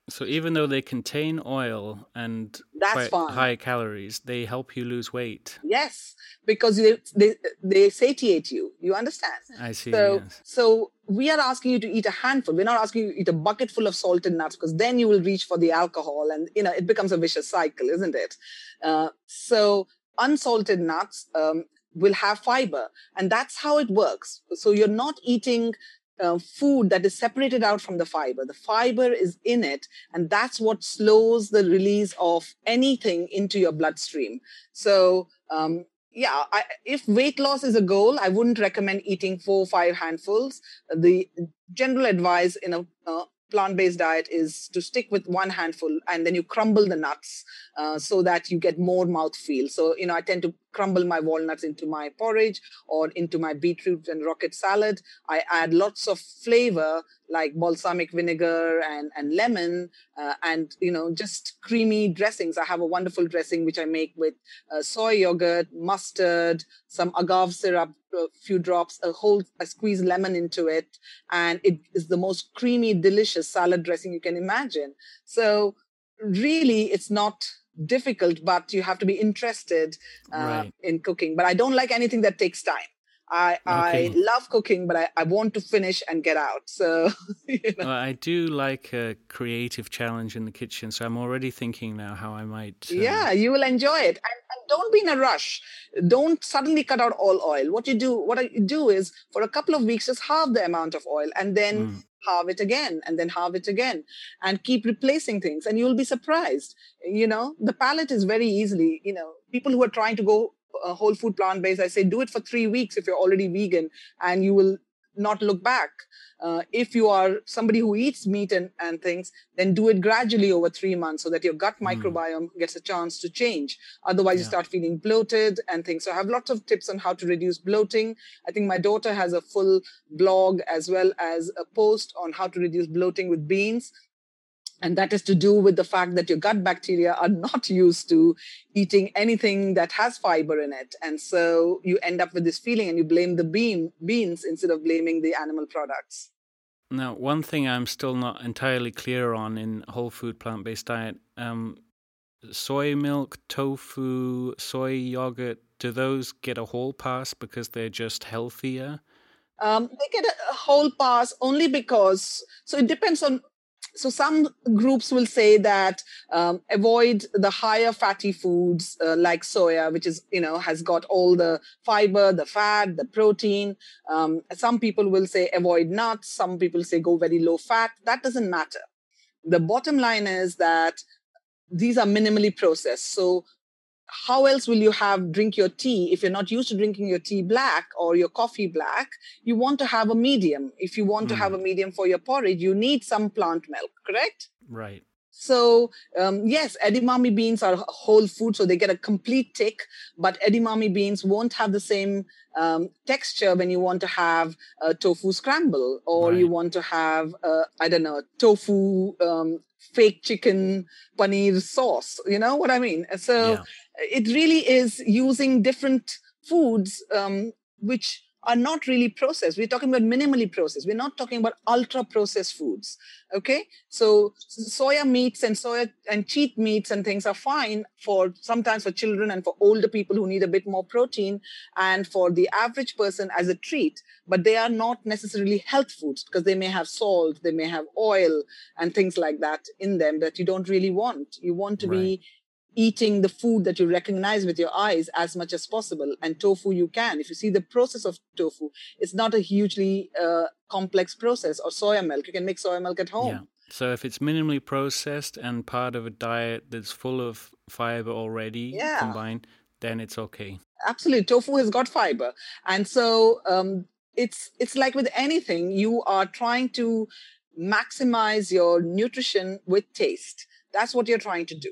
So even though they contain oil and That's quite fine. high calories, they help you lose weight. Yes, because they, they, they satiate you. You understand? I see. So, yes. so we are asking you to eat a handful. We're not asking you to eat a bucket full of salted nuts because then you will reach for the alcohol, and you know it becomes a vicious cycle, isn't it? Uh, so unsalted nuts um, will have fiber, and that's how it works. So you're not eating. Uh, food that is separated out from the fiber. The fiber is in it, and that's what slows the release of anything into your bloodstream. So, um, yeah, I, if weight loss is a goal, I wouldn't recommend eating four or five handfuls. The general advice in a uh, plant-based diet is to stick with one handful and then you crumble the nuts uh, so that you get more mouthfeel. So, you know, I tend to crumble my walnuts into my porridge or into my beetroot and rocket salad. I add lots of flavor like balsamic vinegar and, and lemon uh, and, you know, just creamy dressings. I have a wonderful dressing which I make with uh, soy yogurt, mustard, some agave syrup, a few drops, a whole, I squeeze lemon into it. And it is the most creamy, delicious salad dressing you can imagine. So really, it's not difficult, but you have to be interested uh, Right. in cooking. But I don't like anything that takes time. I, I love cooking, but I, I want to finish and get out. So, you know. Well, I do like a creative challenge in the kitchen, so I'm already thinking now how I might. uh, yeah, you will enjoy it. And, and don't be in a rush. Don't suddenly cut out all oil. What you do, what you do is for a couple of weeks, just halve the amount of oil and then Mm. Halve it again and then halve it again and keep replacing things and you'll be surprised. You know, the palate is very easily, you know, people who are trying to go uh, whole food plant based, I say do it for three weeks if you're already vegan and you will not look back. Uh, if you are somebody who eats meat and, and things, then do it gradually over three months so that your gut microbiome gets a chance to change. Otherwise, you start feeling bloated and things. So I have lots of tips on how to reduce bloating. I think my daughter has a full blog as well as a post on how to reduce bloating with beans. And that is to do with the fact that your gut bacteria are not used to eating anything that has fiber in it. And so you end up with this feeling and you blame the bean, beans instead of blaming the animal products. Now, one thing I'm still not entirely clear on in whole food plant based diet um, soy milk, tofu, soy yogurt, do those get a whole pass because they're just healthier? Um, they get a, a whole pass only because, so it depends on so some groups will say that um, avoid the higher fatty foods uh, like soya which is you know has got all the fiber the fat the protein. Um, some people will say avoid nuts. Some people say go very low fat. That doesn't matter. The bottom line is that these are minimally processed. So how else will you have drink your tea if you're not used to drinking your tea black or your coffee black you want to have a medium if you want to Mm. have a medium for your porridge you need some plant milk correct Right. So um, yes edamame beans are whole food so they get a complete tick but edamame beans won't have the same um, texture when you want to have a tofu scramble or you want to have i don't know tofu um, fake chicken paneer sauce you know what i mean so Yeah. it really is using different foods um, which are not really processed. We're talking about minimally processed. We're not talking about ultra processed foods. Okay. So soya meats and soya and cheat meats and things are fine for sometimes for children and for older people who need a bit more protein and for the average person as a treat. But they are not necessarily health foods because they may have salt, they may have oil and things like that in them that you don't really want. You want to be eating the food that you recognize with your eyes as much as possible. And tofu, you can. If you see the process of tofu, it's not a hugely uh, complex process. Or soya milk, you can make soya milk at home. Yeah. So if it's minimally processed and part of a diet that's full of fiber already Yeah. combined, then it's okay. Absolutely, tofu has got fiber, and so um, it's it's like with anything, you are trying to maximize your nutrition with taste. That's what you're trying to do.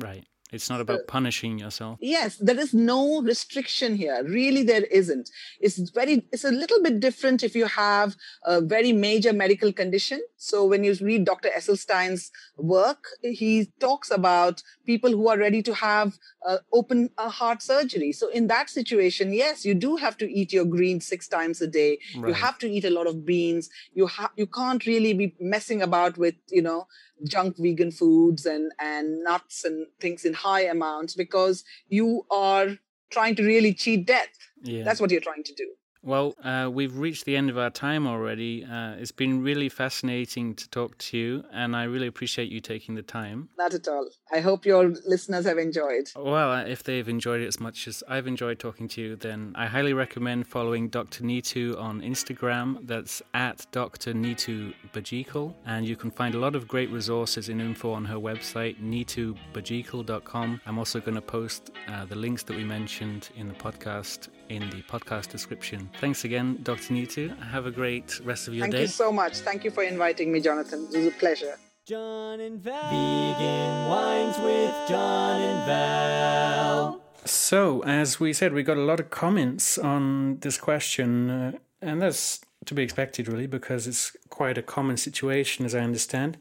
Right. It's not about punishing yourself. Yes, there is no restriction here. Really, there isn't. It's very, it's a little bit different if you have a very major medical condition. So when you read Dr. Esselstyn's work, he talks about people who are ready to have uh, open uh, heart surgery. So in that situation, yes, you do have to eat your greens six times a day. You have to eat a lot of beans. You have, you can't really be messing about with, you know, junk vegan foods and, and nuts and things in high amounts because you are trying to really cheat death. Yeah. That's what you're trying to do. Well, uh, we've reached the end of our time already. Uh, it's been really fascinating to talk to you, and I really appreciate you taking the time. Not at all. I hope your listeners have enjoyed. Well, uh, if they've enjoyed it as much as I've enjoyed talking to you, then I highly recommend following Dr. Nitu on Instagram. That's at Dr. Nitu Bajekal. And you can find a lot of great resources and info on her website, nitubajekal.com. I'm also going to post uh, the links that we mentioned in the podcast in the podcast description. Thanks again, Dr. Nitu. Have a great rest of your Thank day. Thank you so much. Thank you for inviting me, Jonathan. It was a pleasure. John and Val. Vegan Wines with John and Val. So, as we said, we got a lot of comments on this question, uh, and that's to be expected, really, because it's quite a common situation, as I understand.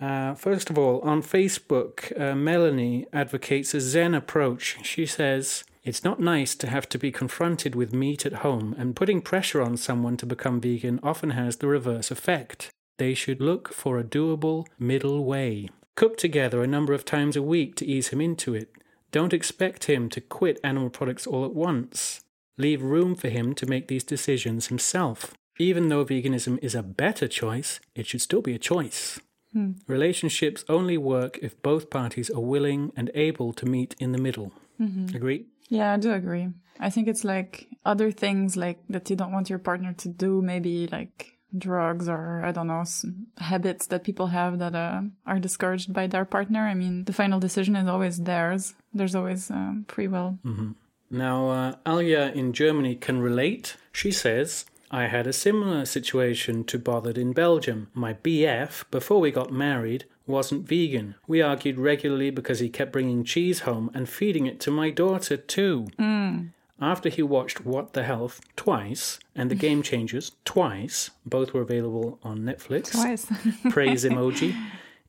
Uh, first of all, on Facebook, uh, Melanie advocates a Zen approach. She says, It's not nice to have to be confronted with meat at home, and putting pressure on someone to become vegan often has the reverse effect. They should look for a doable middle way. Cook together a number of times a week to ease him into it. Don't expect him to quit animal products all at once. Leave room for him to make these decisions himself. Even though veganism is a better choice, it should still be a choice. Hmm. Relationships only work if both parties are willing and able to meet in the middle. Mm-hmm. Agree? Yeah, I do agree. I think it's like other things like that you don't want your partner to do, maybe like drugs or I don't know, habits that people have that uh, are discouraged by their partner. I mean, the final decision is always theirs. There's always um, free will. Mm-hmm. Now, uh, Alia in Germany can relate. She says, I had a similar situation to Bothered in Belgium. My BF, before we got married, wasn't vegan. We argued regularly because he kept bringing cheese home and feeding it to my daughter too. Hmm. After he watched What the Health twice and The Game Changers twice, both were available on Netflix. Twice. praise emoji,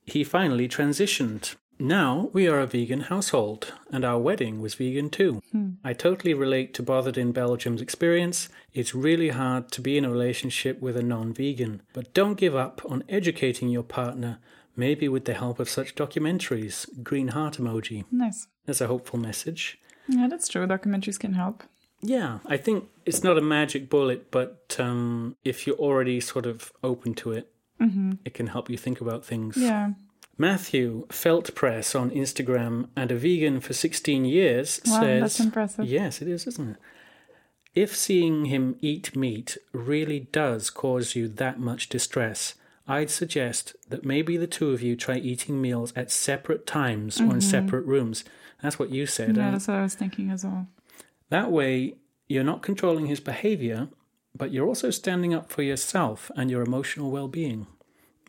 he finally transitioned. Now we are a vegan household, and our wedding was vegan too. Hmm. I totally relate to Bothered in Belgium's experience. It's really hard to be in a relationship with a non vegan, but don't give up on educating your partner, maybe with the help of such documentaries. Green heart emoji. nice. That's a hopeful message. Yeah, that's true. Documentaries can help. Yeah, I think it's not a magic bullet, but um, if you're already sort of open to it, it can help you think about things. Yeah. Matthew Felt Press on Instagram and a vegan for 16 years Wow, says that's impressive. Yes, it is, isn't it? If seeing him eat meat really does cause you that much distress, I'd suggest that maybe the two of you try eating meals at separate times or in separate rooms. That's what you said. Mm-hmm. Yeah, that's what I was thinking as well. that way, you're not controlling his behavior, but you're also standing up for yourself and your emotional well being.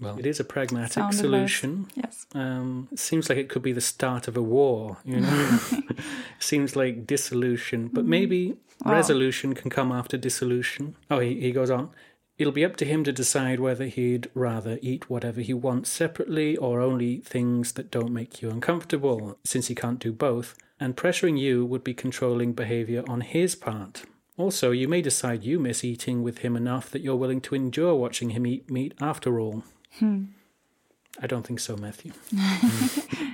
Well, it is a pragmatic Sound advice. solution. Yes. Um, it seems like it could be the start of a war, you know? seems like dissolution, but maybe Wow. resolution can come after dissolution. Oh, he, he goes on. It'll be up to him to decide whether he'd rather eat whatever he wants separately or only things that don't make you uncomfortable, since he can't do both. And pressuring you would be controlling behavior on his part. Also, you may decide you miss eating with him enough that you're willing to endure watching him eat meat after all. I don't think so, Matthew.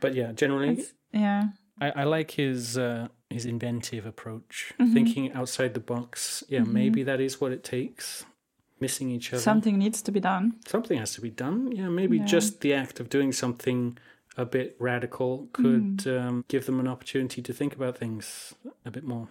But yeah, generally, It's, yeah. I, I like his uh, his inventive approach, Mm-hmm. thinking outside the box. Yeah, maybe that is what it takes. Missing each other. Something needs to be done. Something has to be done. Yeah, maybe Yeah. just the act of doing something a bit radical could Mm. um, give them an opportunity to think about things a bit more.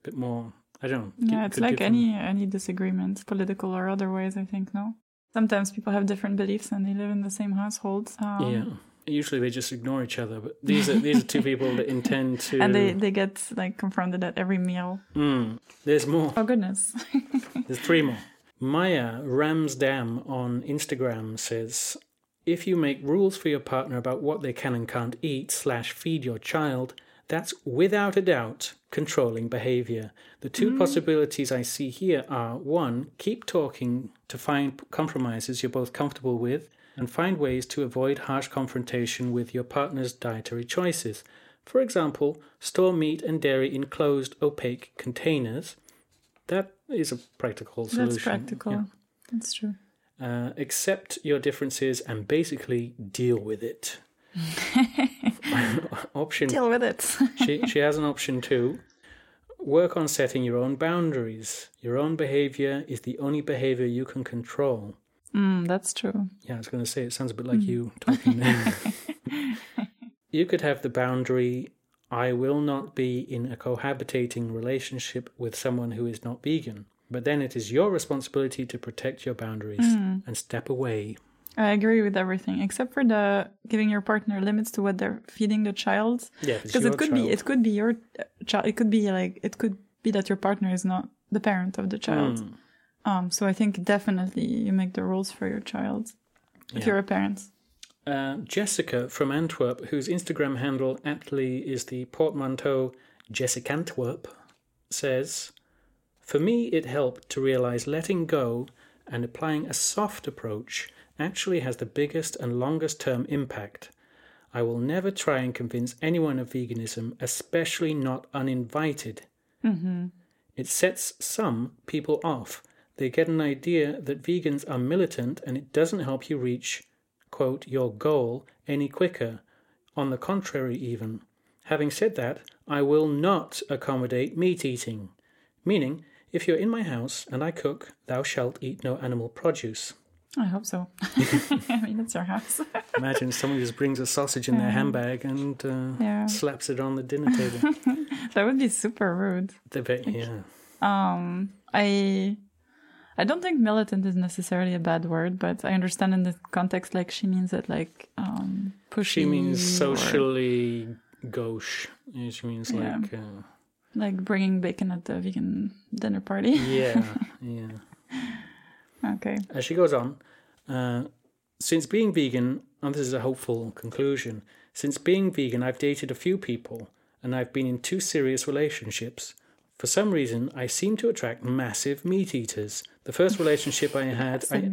A bit more. I don't know. Yeah, it's like give them- any any disagreement, political or otherwise. I think no. Sometimes people have different beliefs and they live in the same household. Um, Yeah. Usually they just ignore each other, but these are these are two people that intend to. And they, they get like confronted at every meal. Mm, there's more. Oh goodness. There's three more. Maya Ramsdam on Instagram says, if you make rules for your partner about what they can and can't eat slash feed your child, that's without a doubt controlling behavior. The 2 possibilities I see here are one, keep talking to find compromises you're both comfortable with, and find ways to avoid harsh confrontation with your partner's dietary choices. For example, store meat and dairy in closed, opaque containers. That is a practical solution. That's practical. yeah. That's true. Uh, accept your differences and basically deal with it. option Deal with it. she she has an option too. Work on setting your own boundaries. Your own behavior is the only behavior you can control. Mm, that's true. Yeah, I was going to say it sounds a bit like you talking there. you could have the boundary I will not be in a cohabitating relationship with someone who is not vegan. But then it is your responsibility to protect your boundaries and step away. I agree with everything except for the giving your partner limits to what they're feeding the child. Yeah, because it could be it could be your uh, child. It could be like it could be that your partner is not the parent of the child. Hmm. Um, so I think definitely you make the rules for your child if Yeah. you're a parent. Uh, Jessica from Antwerp, whose Instagram handle aptly is the portmanteau Jessica Antwerp, says, For me, it helped to realize letting go and applying a soft approach actually has the biggest and longest term impact. I will never try and convince anyone of veganism, especially not uninvited. It sets some people off. They get an idea that vegans are militant and it doesn't help you reach, quote, your goal any quicker. On the contrary, even. Having said that, I will not accommodate meat eating. Meaning, if you're in my house and I cook, thou shalt eat no animal produce. I hope so. I mean, it's our house. Imagine someone just brings a sausage in their handbag and uh, Yeah. slaps it on the dinner table. that would be super rude. The bit, yeah. Um, I I don't think militant is necessarily a bad word, but I understand in this context, like she means it like um pushy. She means or, socially gauche. She means Yeah. like, uh, like bringing bacon at the vegan dinner party. yeah, yeah. okay. As she goes on, uh, since being vegan, and this is a hopeful conclusion, since being vegan, I've dated a few people and I've been in two serious relationships. For some reason, I seem to attract massive meat eaters. The first relationship I had, I,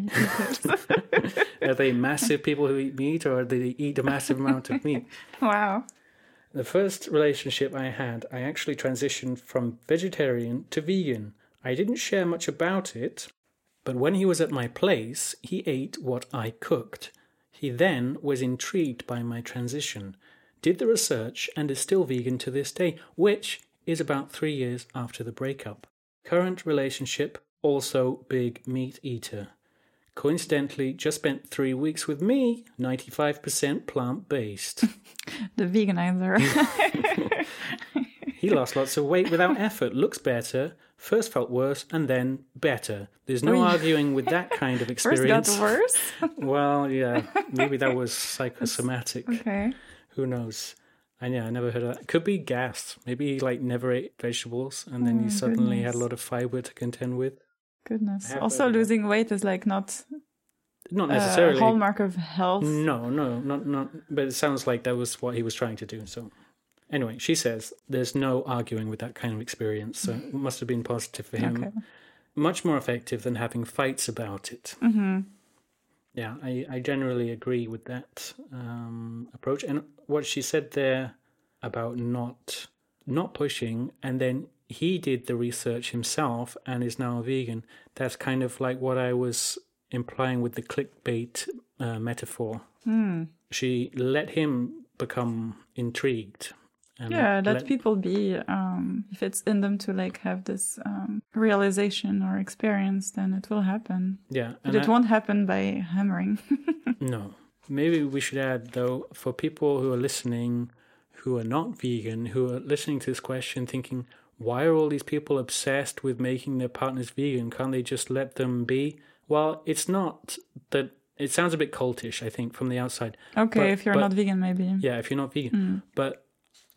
are they massive people who eat meat or do they eat a massive amount of meat? wow. The first relationship I had, I actually transitioned from vegetarian to vegan. I didn't share much about it, but when he was at my place, he ate what I cooked. He then was intrigued by my transition, did the research, and is still vegan to this day, which is about three years after the breakup. Current relationship, also big meat eater. Coincidentally, just spent three weeks with me, 95% plant based. The veganizer. He lost lots of weight without effort, looks better, first felt worse, and then better. There's no arguing with that kind of experience. First got worse. Well, yeah, maybe that was psychosomatic. okay. Who knows? And yeah, I never heard of that. Could be gas. Maybe he like never ate vegetables and then he Oh, suddenly had a lot of fiber to contend with. Goodness. Also, losing weight is like not Not a necessarily. hallmark of health. No, no, not not. But it sounds like that was what he was trying to do. So, anyway, she says there's no arguing with that kind of experience. So it must have been positive for him. Okay. Much more effective than having fights about it. Mm-hmm. Yeah, I, I generally agree with that um, approach. And what she said there about not not pushing, and then he did the research himself and is now a vegan. That's kind of like what I was implying with the clickbait uh, metaphor. Hmm. She let him become intrigued. And Yeah, let people be. Um, if it's in them to like have this um, realization or experience, then it will happen. yeah, But it I- won't happen by hammering. No. Maybe we should add, though, for people who are listening who are not vegan, who are listening to this question thinking, why are all these people obsessed with making their partners vegan? Can't they just let them be? Well, it's not that. It sounds a bit cultish, I think, from the outside. okay, But- if you're but- not vegan, maybe. Yeah, if you're not vegan. But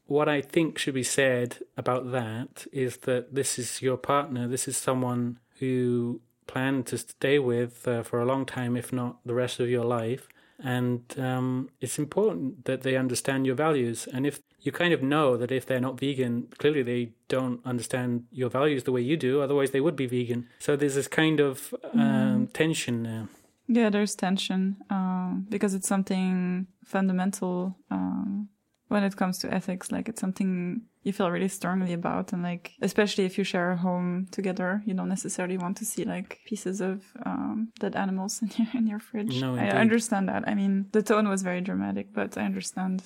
what I think should be said about that is that this is your partner. This is someone who plan to stay with uh, for a long time, if not the rest of your life. And um, it's important that they understand your values. And if you kind of know that if they're not vegan, clearly they don't understand your values the way you do. Otherwise, they would be vegan. So there's this kind of um, tension there. Yeah, there's tension um, because it's something fundamental um, when it comes to ethics. Like it's something you feel really strongly about, and like especially if you share a home together, you don't necessarily want to see like pieces of um, dead animals in your in your fridge. No, I understand that. I mean, the tone was very dramatic, but I understand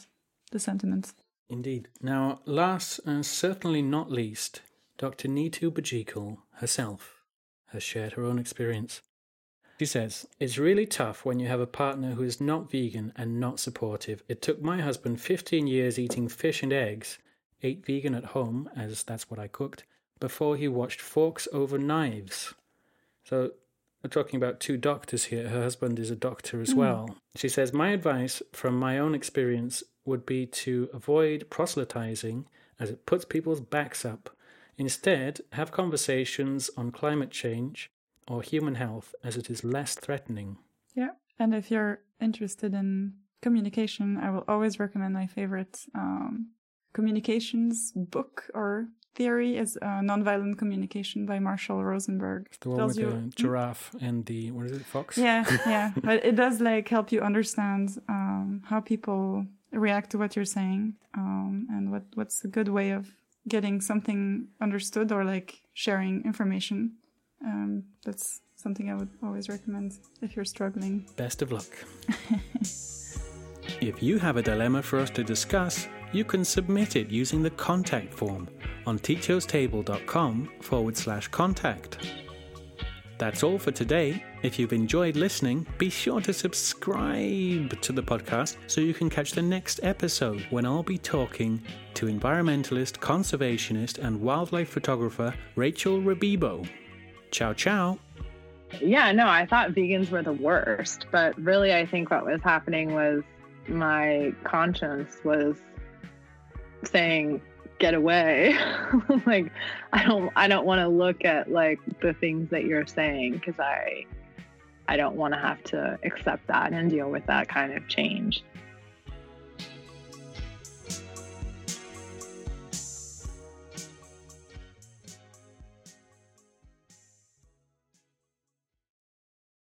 the sentiment. Indeed. Now, last and certainly not least, Dr. Nitu Bajekal herself has shared her own experience. She says, It's really tough when you have a partner who is not vegan and not supportive. It took my husband 15 years eating fish and eggs, ate vegan at home, as that's what I cooked, before he watched Forks Over Knives. So, we're talking about two doctors here. Her husband is a doctor as hmm. well. She says, My advice from my own experience would be to avoid proselytizing as it puts people's backs up. Instead, have conversations on climate change or human health as it is less threatening. Yeah. And if you're interested in communication, I will always recommend my favorite um, communications book or theory is uh, Nonviolent Communication by Marshall Rosenberg. The one with you- the giraffe and the, what is it, fox? Yeah, yeah. but it does like help you understand um, how people react to what you're saying um, and what, what's a good way of getting something understood or like sharing information. Um, that's something I would always recommend if you're struggling. Best of luck. if you have a dilemma for us to discuss, you can submit it using the contact form on teachostable.com forward slash contact. That's all for today. If you've enjoyed listening, be sure to subscribe to the podcast so you can catch the next episode when I'll be talking to environmentalist, conservationist, and wildlife photographer Rachel Rabibo. Ciao, ciao. yeah, no, I thought vegans were the worst, but really, I think what was happening was my conscience was saying, "Get away!" like, I don't, I don't want to look at like the things that you're saying because I, I don't want to have to accept that and deal with that kind of change.